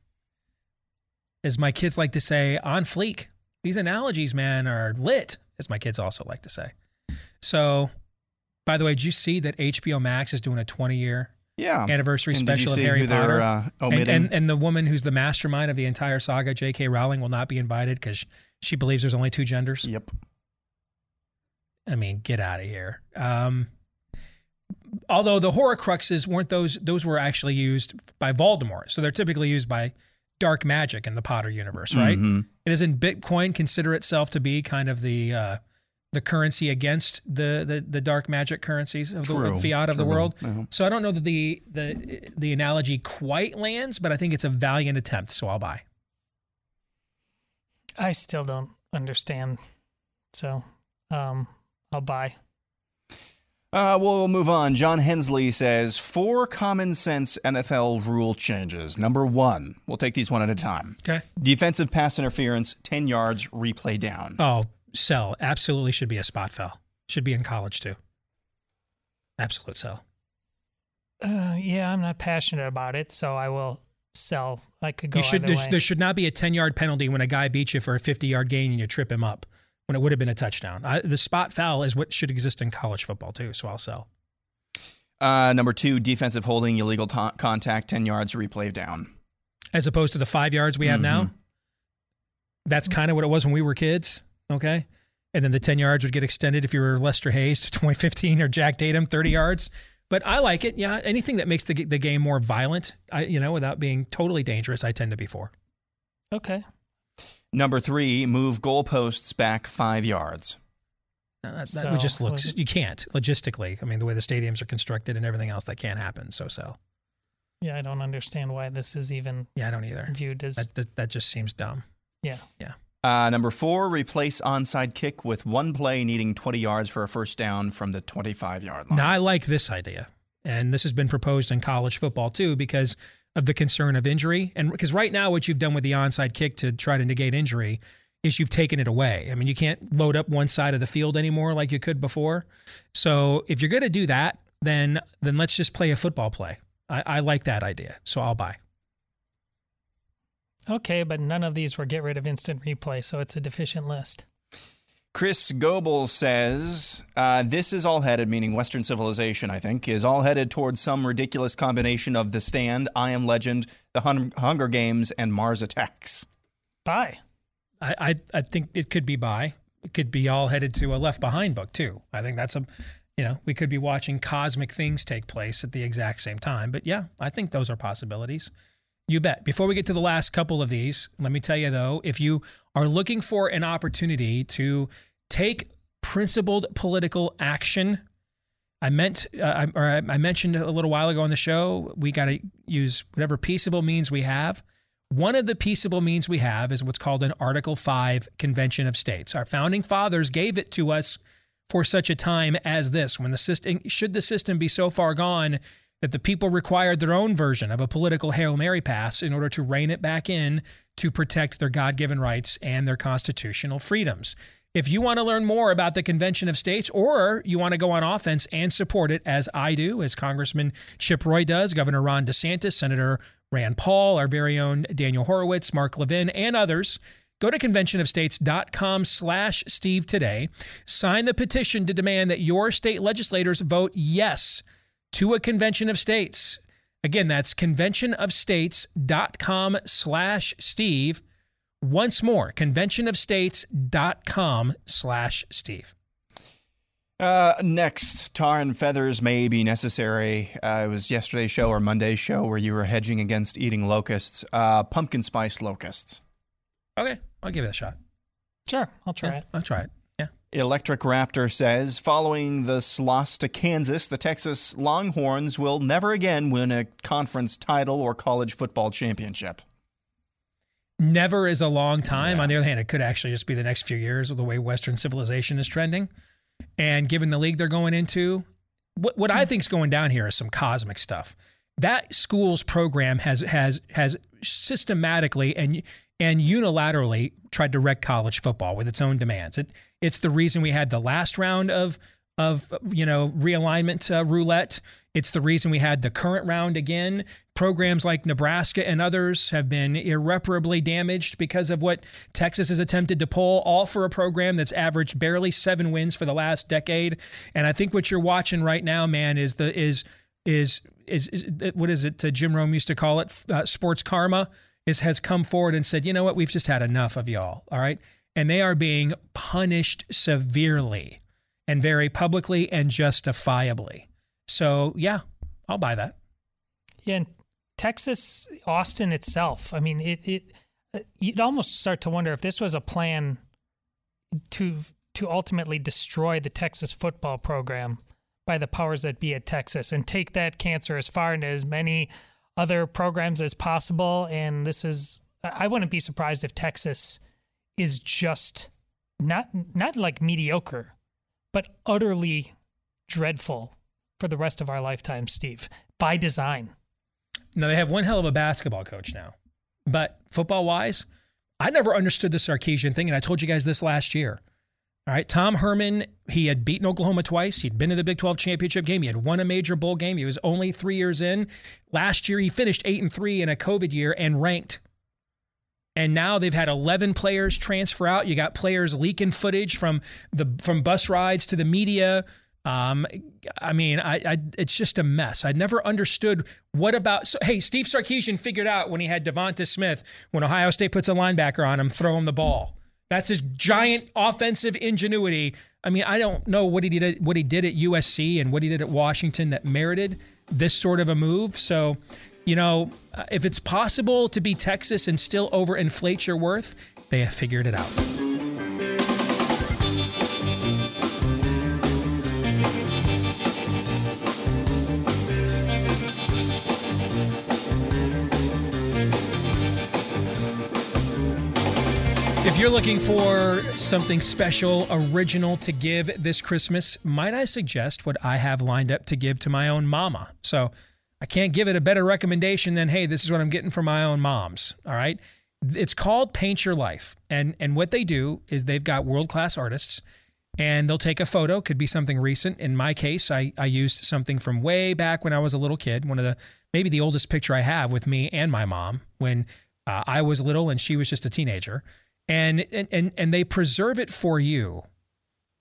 as my kids like to say, on fleek. These analogies, man, are lit, as my kids also like to say. So, by the way, did you see that HBO Max is doing a 20 year Yeah. anniversary And special of Harry Potter? uh, and, and, and the woman who's the mastermind of the entire saga, J.K. Rowling, will not be invited because she believes there's only two genders. Yep. I mean, get out of here. Um, although the Horcruxes weren't those; those were actually used by Voldemort, so they're typically used by dark magic in the Potter universe, right? Mhm. And doesn't Bitcoin consider itself to be kind of the uh, the currency against the, the the dark magic currencies of the True, fiat of the true. world? Yeah. So I don't know that the the the analogy quite lands, but I think it's a valiant attempt, so I'll buy. I still don't understand. So, um, I'll buy. Uh, we'll move on. John Hensley says four common sense NFL rule changes. Number one, we'll take these one at a time. Okay. Defensive pass interference, 10 yards, replay down. Oh, sell absolutely should be a spot foul. Should be in college too. Absolute sell. Uh, yeah, I'm not passionate about it, so I will sell. I could go You should either there, way. there should not be a 10 yard penalty when a guy beats you for a 50 yard gain and you trip him up when it would have been a touchdown. I, the spot foul is what should exist in college football too, so I'll sell. Uh, number two, defensive holding, illegal ta- contact, 10 yards, replay down. As opposed to the five yards we have now. Mhm. That's kind of what it was when we were kids. Okay. And then the 10 yards would get extended if you were Lester Hayes to 2015 or Jack Tatum, 30 yards. But I like it. Yeah. Anything that makes the, the game more violent, I, you know, without being totally dangerous, I tend to be for. okay. Number three, move goalposts back five yards. That, that So, would just look, you can't logistically. I mean, the way the stadiums are constructed and everything else, that can't happen. So sell. Yeah, I don't understand why this is even Yeah, I don't either. viewed as. That, that, that just seems dumb. yeah. Yeah. Uh, number four, replace onside kick with one play needing 20 yards for a first down from the 25 yard line. Now, I like this idea. And this has been proposed in college football too because of the concern of injury. And because right now, what you've done with the onside kick to try to negate injury is you've taken it away. I mean, you can't load up one side of the field anymore like you could before. So if you're going to do that, then then let's just play a football play. I, I like that idea. So I'll buy. Okay, but none of these were get rid of instant replay, so it's a deficient list. Chris Goebel says uh, this is all headed, meaning Western civilization, I think, is all headed towards some ridiculous combination of The Stand, I Am Legend, The Hun- Hunger Games, and Mars Attacks. Buy. I, I I think it could be by. It could be all headed to a Left Behind book too. I think that's a, you know, we could be watching cosmic things take place at the exact same time. But yeah, I think those are possibilities. You bet. Before we get to the last couple of these, let me tell you though, if you are looking for an opportunity to take principled political action, I meant, uh, or I I mentioned a little while ago on the show, we got to use whatever peaceable means we have. One of the peaceable means we have is what's called an Article 5 Convention of States. Our founding fathers gave it to us for such a time as this, when the system, should the system be so far gone that the people required their own version of a political Hail Mary pass in order to rein it back in to protect their God given rights and their constitutional freedoms. If you want to learn more about the Convention of States or you want to go on offense and support it, as I do, as Congressman Chip Roy does, Governor Ron DeSantis, Senator Rand Paul, our very own Daniel Horowitz, Mark Levin, and others, go to conventionofstates.com slash Steve today. Sign the petition to demand that your state legislators vote yes to a convention of states. Again, that's conventionofstates.com slash Steve. Once more, conventionofstates.com slash Steve. Uh, next, tar and feathers may be necessary. Uh, it was yesterday's show or Monday's show where you were hedging against eating locusts. Uh, pumpkin spice locusts. Okay, I'll give it a shot. Sure, I'll try Yeah, it. I'll try it. Yeah. Electric Raptor says following the loss to Kansas, the Texas Longhorns will never again win a conference title or college football championship. Never is a long time. On the other hand, it could actually just be the next few years of the way Western civilization is trending. And given the league they're going into, what, what I think is going down here is some cosmic stuff. That school's program has has has systematically and and unilaterally tried to wreck college football with its own demands. It it's the reason we had the last round of of you know realignment uh, roulette. It's the reason we had the current round again. Programs like Nebraska and others have been irreparably damaged because of what Texas has attempted to pull, all for a program that's averaged barely seven wins for the last decade. And I think what you're watching right now, man, is the is is is, is what is it? Uh, Jim Rome used to call it uh, sports karma. Is has come forward and said, you know what, we've just had enough of y'all. All right, and they are being punished severely and very publicly and justifiably. So, yeah, I'll buy that. Yeah, and Texas, Austin itself. I mean, it it you'd almost start to wonder if this was a plan to to ultimately destroy the Texas football program by the powers that be at Texas and take that cancer as far into as many other programs as possible. And this is, I wouldn't be surprised if Texas is just not not like mediocre, but utterly dreadful for the rest of our lifetime, Steve, by design. Now they have one hell of a basketball coach now, but football wise, I never understood the Sarkisian thing, and I told you guys this last year. All right, Tom Herman, he had beaten Oklahoma twice. He'd been to the Big 12 championship game. He had won a major bowl game. He was only three years in. Last year, he finished eight and three in a COVID year and ranked and now they've had 11 players transfer out. You got players leaking footage from the from bus rides to the media. Um, I mean, I, I, it's just a mess. I never understood what about. So, hey, Steve Sarkisian figured out when he had Devonta Smith when Ohio State puts a linebacker on him, throw him the ball. That's his giant offensive ingenuity. I mean, I don't know what he did what he did at USC and what he did at Washington that merited this sort of a move. So, you know, if it's possible to be Texas and still overinflate your worth, they have figured it out. If you're looking for something special, original to give this Christmas, might I suggest what I have lined up to give to my own mama? So, I can't give it a better recommendation than, hey, this is what I'm getting from my own moms. All right. It's called Paint Your Life. And and what they do is they've got world-class artists and they'll take a photo, could be something recent. In my case, I, I used something from way back when I was a little kid, one of the maybe the oldest picture I have with me and my mom when uh, I was little and she was just a teenager. And, and and and they preserve it for you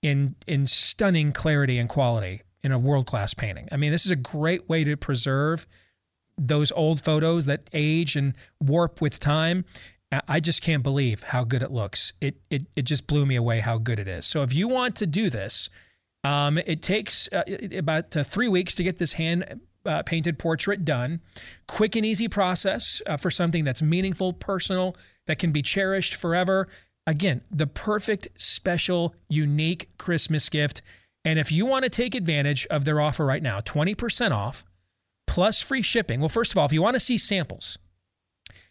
in in stunning clarity and quality in a world class painting. I mean, this is a great way to preserve those old photos that age and warp with time. I just can't believe how good it looks. It it it just blew me away how good it is. So if you want to do this, um, it takes uh, about uh, three weeks to get this hand uh, painted portrait done. Quick and easy process uh, for something that's meaningful, personal, that can be cherished forever. Again, the perfect, special, unique Christmas gift. And if you want to take advantage of their offer right now, 20% off plus free shipping. Well, first of all, if you want to see samples,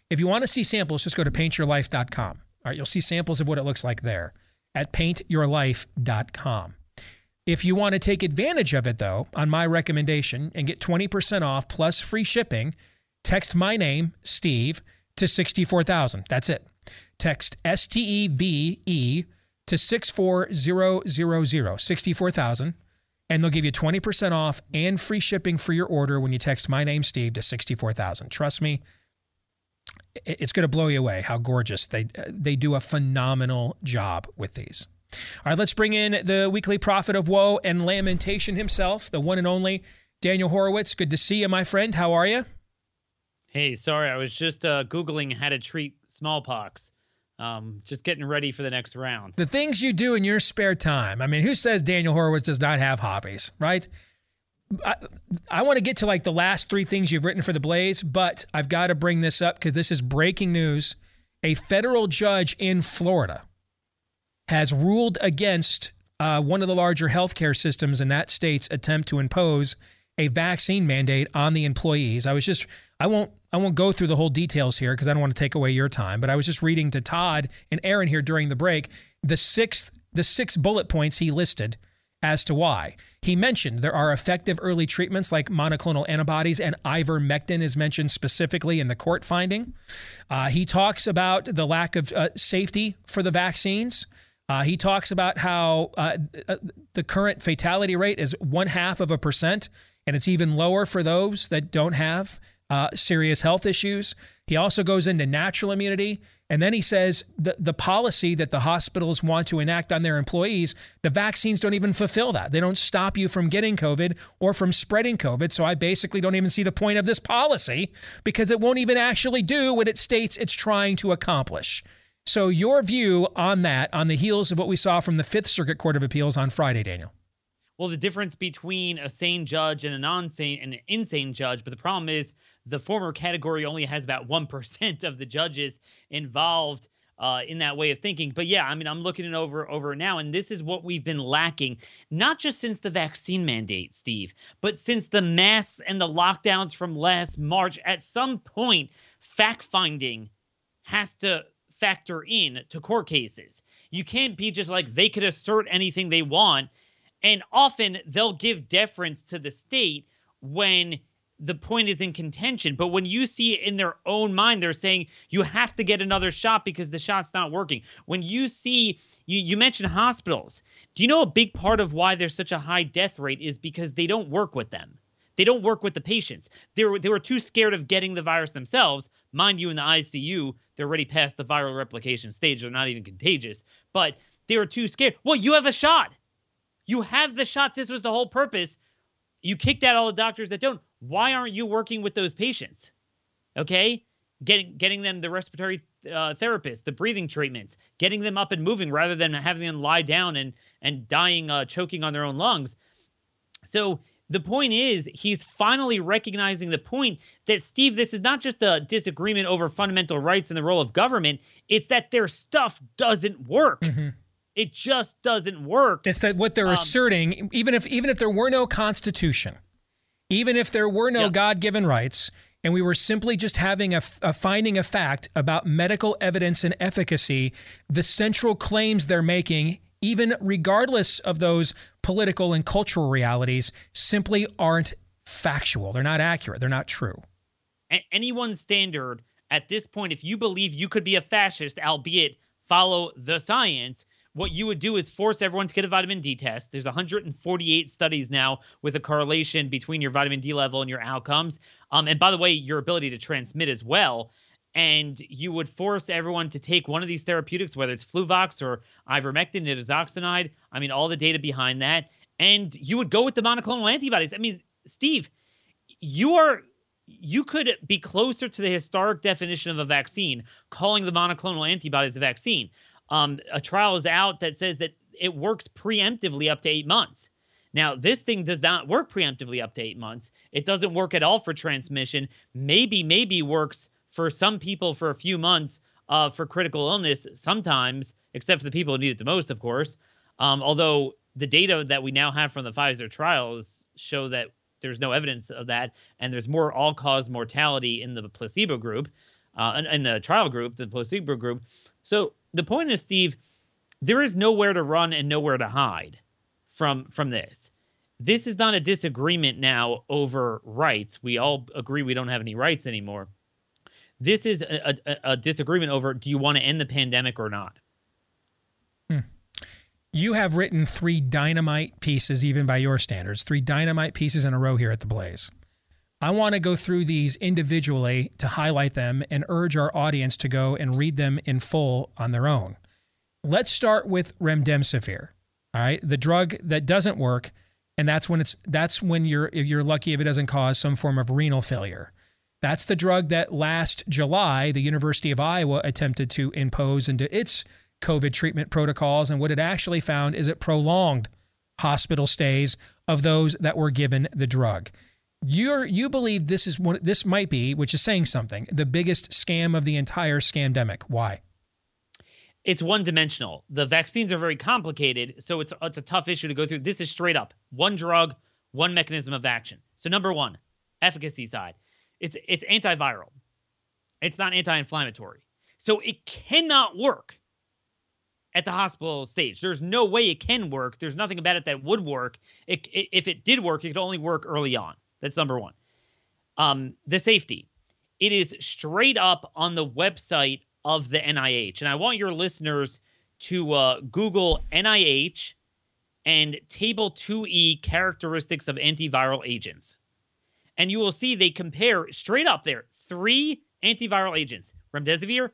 if you want to see samples, just go to paintyourlife.com. All right, you'll see samples of what it looks like there at paintyourlife.com. If you want to take advantage of it, though, on my recommendation and get 20% off plus free shipping, text my name, Steve, to 64000. That's it. Text S T E V E to 64000, 64000 and they'll give you 20% off and free shipping for your order when you text my name Steve to 64000. Trust me, it's going to blow you away how gorgeous they they do a phenomenal job with these. All right, let's bring in the weekly prophet of woe and lamentation himself, the one and only Daniel Horowitz. Good to see you, my friend. How are you? Hey, sorry, I was just uh, googling how to treat smallpox. Um, just getting ready for the next round. The things you do in your spare time. I mean, who says Daniel Horowitz does not have hobbies, right? I, I want to get to like the last three things you've written for the Blaze, but I've got to bring this up because this is breaking news. A federal judge in Florida has ruled against uh, one of the larger healthcare systems in that state's attempt to impose a vaccine mandate on the employees. I was just I won't I won't go through the whole details here because I don't want to take away your time, but I was just reading to Todd and Aaron here during the break the six the six bullet points he listed as to why. He mentioned there are effective early treatments like monoclonal antibodies, and ivermectin is mentioned specifically in the court finding. Uh, he talks about the lack of uh, safety for the vaccines. Uh, he talks about how uh, uh, the current fatality rate is one half of a percent, and it's even lower for those that don't have uh, serious health issues. He also goes into natural immunity. And then he says the, the policy that the hospitals want to enact on their employees, the vaccines don't even fulfill that. They don't stop you from getting COVID or from spreading COVID. So I basically don't even see the point of this policy because it won't even actually do what it states it's trying to accomplish. So, your view on that, on the heels of what we saw from the Fifth Circuit Court of Appeals on Friday, Daniel? Well, the difference between a sane judge and a non-sane and an insane judge, but the problem is the former category only has about 1% of the judges involved uh, in that way of thinking. But yeah, I mean, I'm looking it over over now, and this is what we've been lacking, not just since the vaccine mandate, Steve, but since the masks and the lockdowns from last March. At some point, fact finding has to factor in to court cases. You can't be just like they could assert anything they want, and often they'll give deference to the state when the point is in contention. But when you see it in their own mind, they're saying you have to get another shot because the shot's not working. When you see, you, you mentioned hospitals. Do you know a big part of why there's such a high death rate is because they don't work with them? They don't work with the patients. They were, they were too scared of getting the virus themselves. Mind you, in the ICU, they're already past the viral replication stage. They're not even contagious, but they were too scared. Well, you have a shot. You have the shot. This was the whole purpose. You kicked out all the doctors that don't why aren't you working with those patients? Okay, getting getting them the respiratory uh, therapist, the breathing treatments, getting them up and moving rather than having them lie down and and dying, uh, choking on their own lungs. So the point is, he's finally recognizing the point that Steve, this is not just a disagreement over fundamental rights and the role of government. It's that their stuff doesn't work. Mm-hmm. It just doesn't work. It's that what they're um, asserting, even if even if there were no constitution, even if there were no yep. God given rights, and we were simply just having a, a, finding a fact about medical evidence and efficacy, the central claims they're making, even regardless of those political and cultural realities, simply aren't factual. They're not accurate. They're not true. At Anyone's standard at this point, if you believe you could be a fascist, albeit follow the science, what you would do is force everyone to get a vitamin D test. There's 148 studies now with a correlation between your vitamin D level and your outcomes. Um, and by the way, your ability to transmit as well. And you would force everyone to take one of these therapeutics, whether it's Fluvox or ivermectin, nitazoxanide. I mean, all the data behind that. And you would go with the monoclonal antibodies. I mean, Steve, you are you could be closer to the historic definition of a vaccine, calling the monoclonal antibodies a vaccine. Um, a trial is out that says that it works preemptively up to eight months. Now, this thing does not work preemptively up to eight months. It doesn't work at all for transmission. Maybe, maybe works for some people for a few months uh, for critical illness sometimes, except for the people who need it the most, of course. Um, although the data that we now have from the Pfizer trials show that there's no evidence of that, and there's more all-cause mortality in the placebo group, uh, in, in the trial group, the placebo group. So the point is, Steve, there is nowhere to run and nowhere to hide from from this. This is not a disagreement now over rights. We all agree we don't have any rights anymore. This is a, a, a disagreement over do you want to end the pandemic or not? Hmm. You have written three dynamite pieces, even by your standards, three dynamite pieces in a row here at the Blaze. I want to go through these individually to highlight them and urge our audience to go and read them in full on their own. Let's start with remdesivir. All right, the drug that doesn't work, and that's when it's that's when you're you're lucky if it doesn't cause some form of renal failure. That's the drug that last July the University of Iowa attempted to impose into its COVID treatment protocols, and what it actually found is it prolonged hospital stays of those that were given the drug you're you believe this is one this might be which is saying something the biggest scam of the entire scamdemic. Why? It's one dimensional the vaccines are very complicated so it's it's a tough issue to go through. This is straight up. One drug one mechanism of action. So number one efficacy side. It's it's antiviral. It's not anti-inflammatory. So it cannot work at the hospital stage. There's no way it can work. There's nothing about it that would work. It, if it did work, it could only work early on. That's number one. Um, the safety. It is straight up on the website of the NIH. And I want your listeners to uh, Google NIH and Table 2E characteristics of antiviral agents. And you will see they compare straight up there three antiviral agents remdesivir,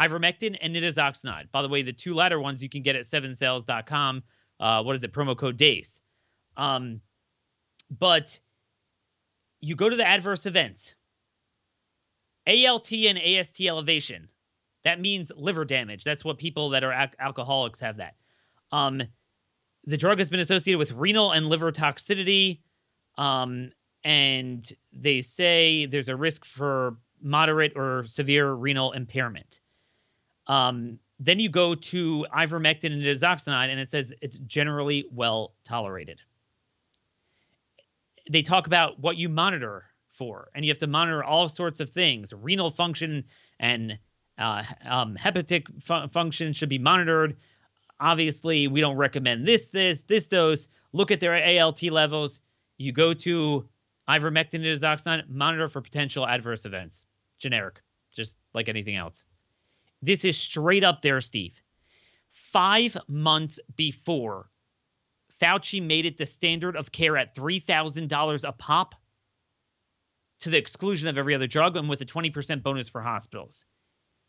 ivermectin, and nitazoxanide. By the way, the two latter ones you can get at sevencells.com. Uh, what is it? Promo code DEACE. Um, but you go to the adverse events ALT and AST elevation. That means liver damage. That's what people that are al- alcoholics have that. Um, the drug has been associated with renal and liver toxicity. Um, and they say there's a risk for moderate or severe renal impairment. Um, then you go to ivermectin and nitazoxanide, and it says it's generally well tolerated. They talk about what you monitor for, and you have to monitor all sorts of things. Renal function and uh, um, hepatic fu- function should be monitored. Obviously, we don't recommend this, this, this dose. Look at their ALT levels. You go to ivermectin and nitazoxanide, monitor for potential adverse events. Generic, just like anything else. This is straight up there, Steve. Five months before Fauci made it the standard of care at $3,000 a pop to the exclusion of every other drug and with a 20% bonus for hospitals.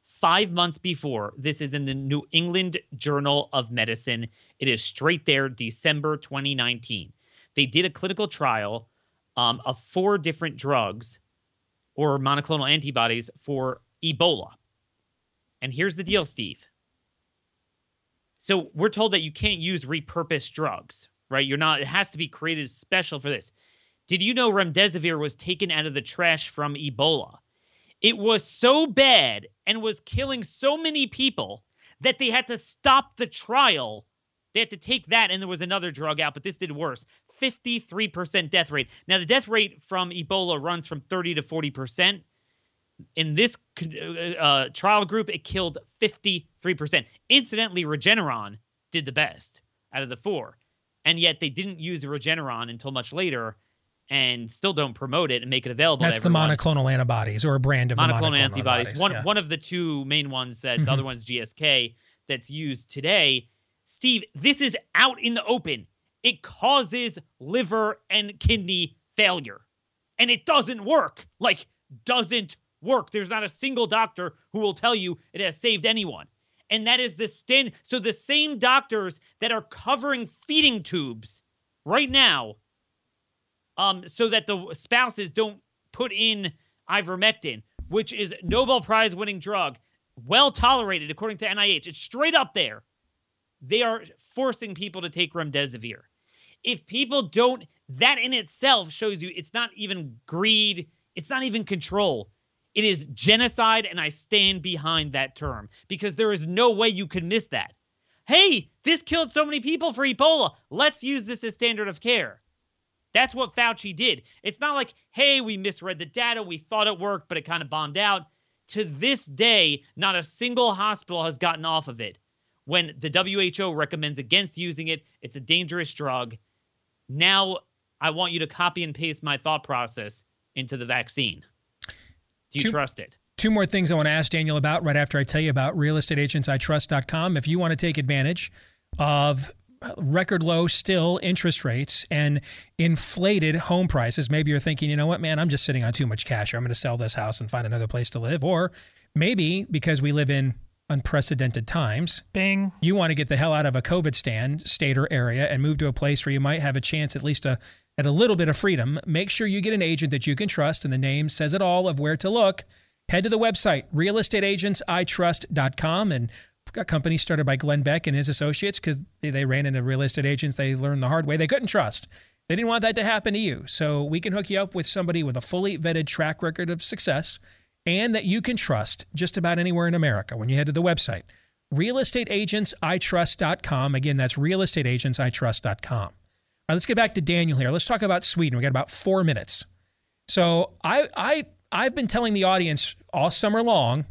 Five months before, this is in the New England Journal of Medicine. It is straight there, December 2019. They did a clinical trial um, of four different drugs or monoclonal antibodies for Ebola. And here's the deal, Steve. So we're told that you can't use repurposed drugs, right? You're not, it has to be created special for this. Did you know remdesivir was taken out of the trash from Ebola? It was so bad and was killing so many people that they had to stop the trial. They had to take that, and there was another drug out, but this did worse 53% death rate. Now, the death rate from Ebola runs from 30 to 40%. In this uh, trial group, it killed 53%. Incidentally, Regeneron did the best out of the four. And yet they didn't use Regeneron until much later and still don't promote it and make it available. That's the monoclonal antibodies or a brand of monoclonal, the monoclonal antibodies. antibodies. One yeah. one of the two main ones that the Mhm. other one's GSK that's used today. Steve, this is out in the open. It causes liver and kidney failure. And it doesn't work. Like doesn't work. There's not a single doctor who will tell you it has saved anyone. And that is the stand so the same doctors that are covering feeding tubes right now um, so that the spouses don't put in ivermectin, which is Nobel Prize winning drug, well tolerated according to NIH. It's straight up there. They are forcing people to take remdesivir. If people don't, that in itself shows you it's not even greed, it's not even control. It is genocide, and I stand behind that term because there is no way you could miss that. Hey, this killed so many people for Ebola. Let's use this as standard of care. That's what Fauci did. It's not like, hey, we misread the data, we thought it worked, but it kind of bombed out. To this day, not a single hospital has gotten off of it. When the WHO recommends against using it, it's a dangerous drug. Now, I want you to copy and paste my thought process into the vaccine. Do you Two- trust it? Two more things I want to ask Daniel about right after I tell you about realestateagentsitrust.com. If you want to take advantage of record low still interest rates and inflated home prices, maybe you're thinking, you know what, man, I'm just sitting on too much cash. Or I'm going to sell this house and find another place to live. Or maybe because we live in unprecedented times, Bing. you want to get the hell out of a COVID stand, state or area, and move to a place where you might have a chance at least a, at a little bit of freedom. Make sure you get an agent that you can trust, and the name says it all of where to look. Head to the website, realestateagentsitrust.com, and got company started by Glenn Beck and his associates because they ran into real estate agents they learned the hard way they couldn't trust. They didn't want that to happen to you. So we can hook you up with somebody with a fully vetted track record of success and that you can trust just about anywhere in America when you head to the website. Realestateagentsitrust.com. Again, that's realestateagentsitrust.com. All right, let's get back to Daniel here. Let's talk about Sweden. We got about four minutes. So I I I've been telling the audience all summer long.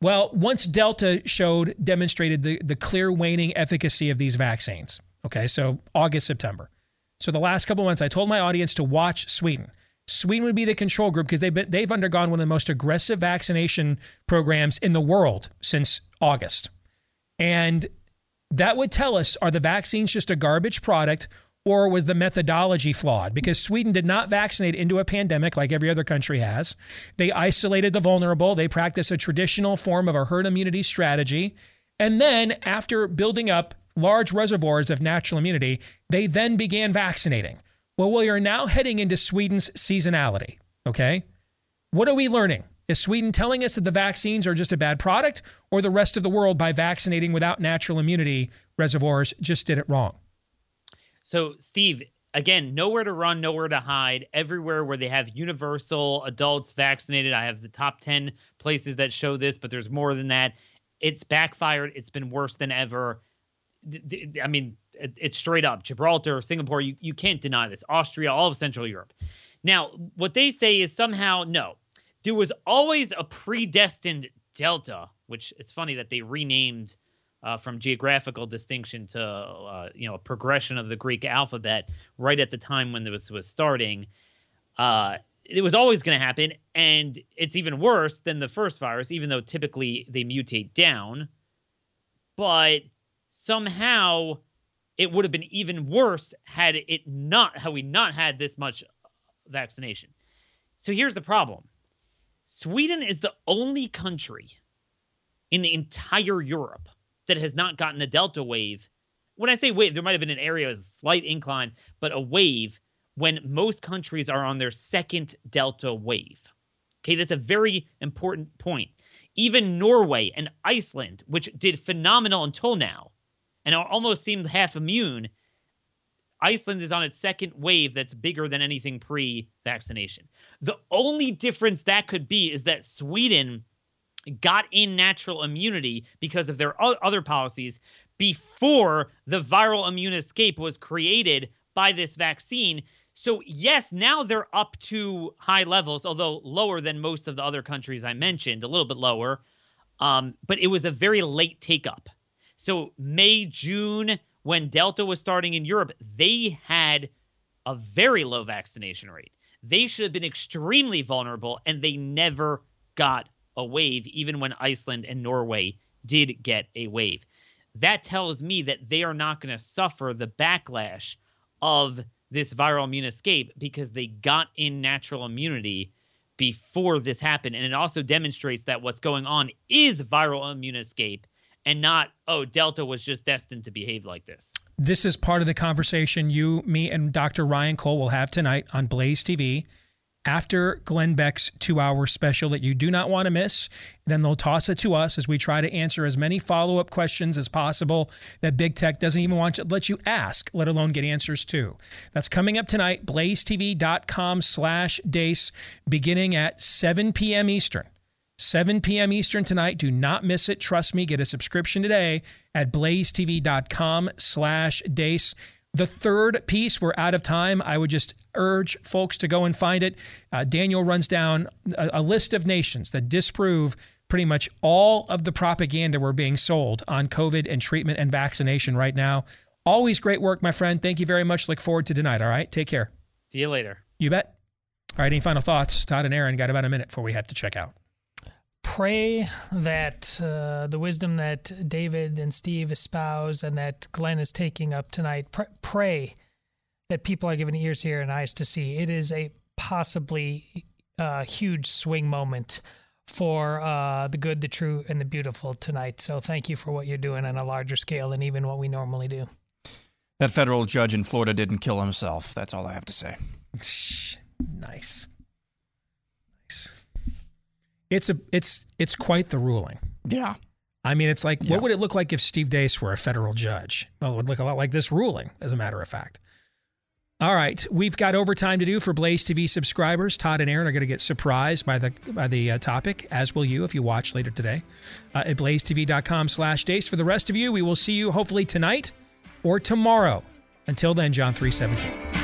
Well, once Delta showed demonstrated the the clear waning efficacy of these vaccines. Okay, so August September. So the last couple months, I told my audience to watch Sweden. Sweden would be the control group because they've been, they've undergone one of the most aggressive vaccination programs in the world since August. And that would tell us are the vaccines just a garbage product or was the methodology flawed? Because Sweden did not vaccinate into a pandemic like every other country has. They isolated the vulnerable, they practice a traditional form of a herd immunity strategy. And then, after building up large reservoirs of natural immunity, they then began vaccinating. Well, we are now heading into Sweden's seasonality. Okay. What are we learning? Is Sweden telling us that the vaccines are just a bad product, or the rest of the world, by vaccinating without natural immunity reservoirs, just did it wrong? So, Steve, again, nowhere to run, nowhere to hide. Everywhere where they have universal adults vaccinated, I have the top 10 places that show this, but there's more than that. It's backfired. It's been worse than ever. I mean, it's straight up Gibraltar, Singapore. You, you can't deny this. Austria, all of Central Europe. Now, what they say is somehow, no, there was always a predestined Delta, which it's funny that they renamed uh, from geographical distinction to uh, you know a progression of the Greek alphabet right at the time when this was starting. Uh, it was always going to happen, and it's even worse than the first virus, even though typically they mutate down. But somehow it would have been even worse had it not had we not had this much vaccination. So here's the problem. Sweden is the only country in the entire Europe that has not gotten a delta wave. When I say wave, there might have been an area of slight incline, but a wave when most countries are on their second delta wave. Okay, that's a very important point. Even Norway and Iceland, which did phenomenal until now and almost seemed half immune, Iceland is on its second wave that's bigger than anything pre vaccination. The only difference that could be is that Sweden got in natural immunity because of their other policies before the viral immune escape was created by this vaccine. So, yes, now they're up to high levels, although lower than most of the other countries I mentioned, a little bit lower. Um, but it was a very late take up. So, May, June, when Delta was starting in Europe, they had a very low vaccination rate. They should have been extremely vulnerable, and they never got a wave, even when Iceland and Norway did get a wave. That tells me that they are not going to suffer the backlash of this viral immune escape because they got in natural immunity before this happened. And it also demonstrates that what's going on is viral immune escape and not, oh, Delta was just destined to behave like this. This is part of the conversation you, me, and Dr. Ryan Cole will have tonight on Blaze TV after Glenn Beck's two hour special that you do not want to miss. Then they'll toss it to us as we try to answer as many follow up questions as possible that big tech doesn't even want to let you ask, let alone get answers to. That's coming up tonight, blazetv.com slash deace, beginning at 7 p.m. Eastern. 7 p.m. Eastern tonight. Do not miss it. Trust me. Get a subscription today at blazetv.com slash deace. The third piece, we're out of time. I would just urge folks to go and find it. Uh, Daniel runs down a, a list of nations that disprove pretty much all of the propaganda we're being sold on COVID and treatment and vaccination right now. Always great work, my friend. Thank you very much. Look forward to tonight. All right. Take care. See you later. You bet. All right. Any final thoughts? Todd and Aaron got about a minute before we have to check out pray that uh, the wisdom that David and Steve espouse and that Glenn is taking up tonight, pr- pray that people are given ears to hear and eyes to see. It is a possibly uh, huge swing moment for uh, the good, the true, and the beautiful tonight. So thank you for what you're doing on a larger scale than even what we normally do. That federal judge in Florida didn't kill himself. That's all I have to say. nice. Nice. It's a it's it's quite the ruling. Yeah. I mean, it's like, yeah. what would it look like if Steve Deace were a federal judge? Well, it would look a lot like this ruling, as a matter of fact. All right, we've got overtime to do for Blaze TV subscribers. Todd and Aaron are going to get surprised by the by the uh, topic, as will you if you watch later today uh, at blazetv.com slash deace. For the rest of you, we will see you hopefully tonight or tomorrow. Until then, John 317.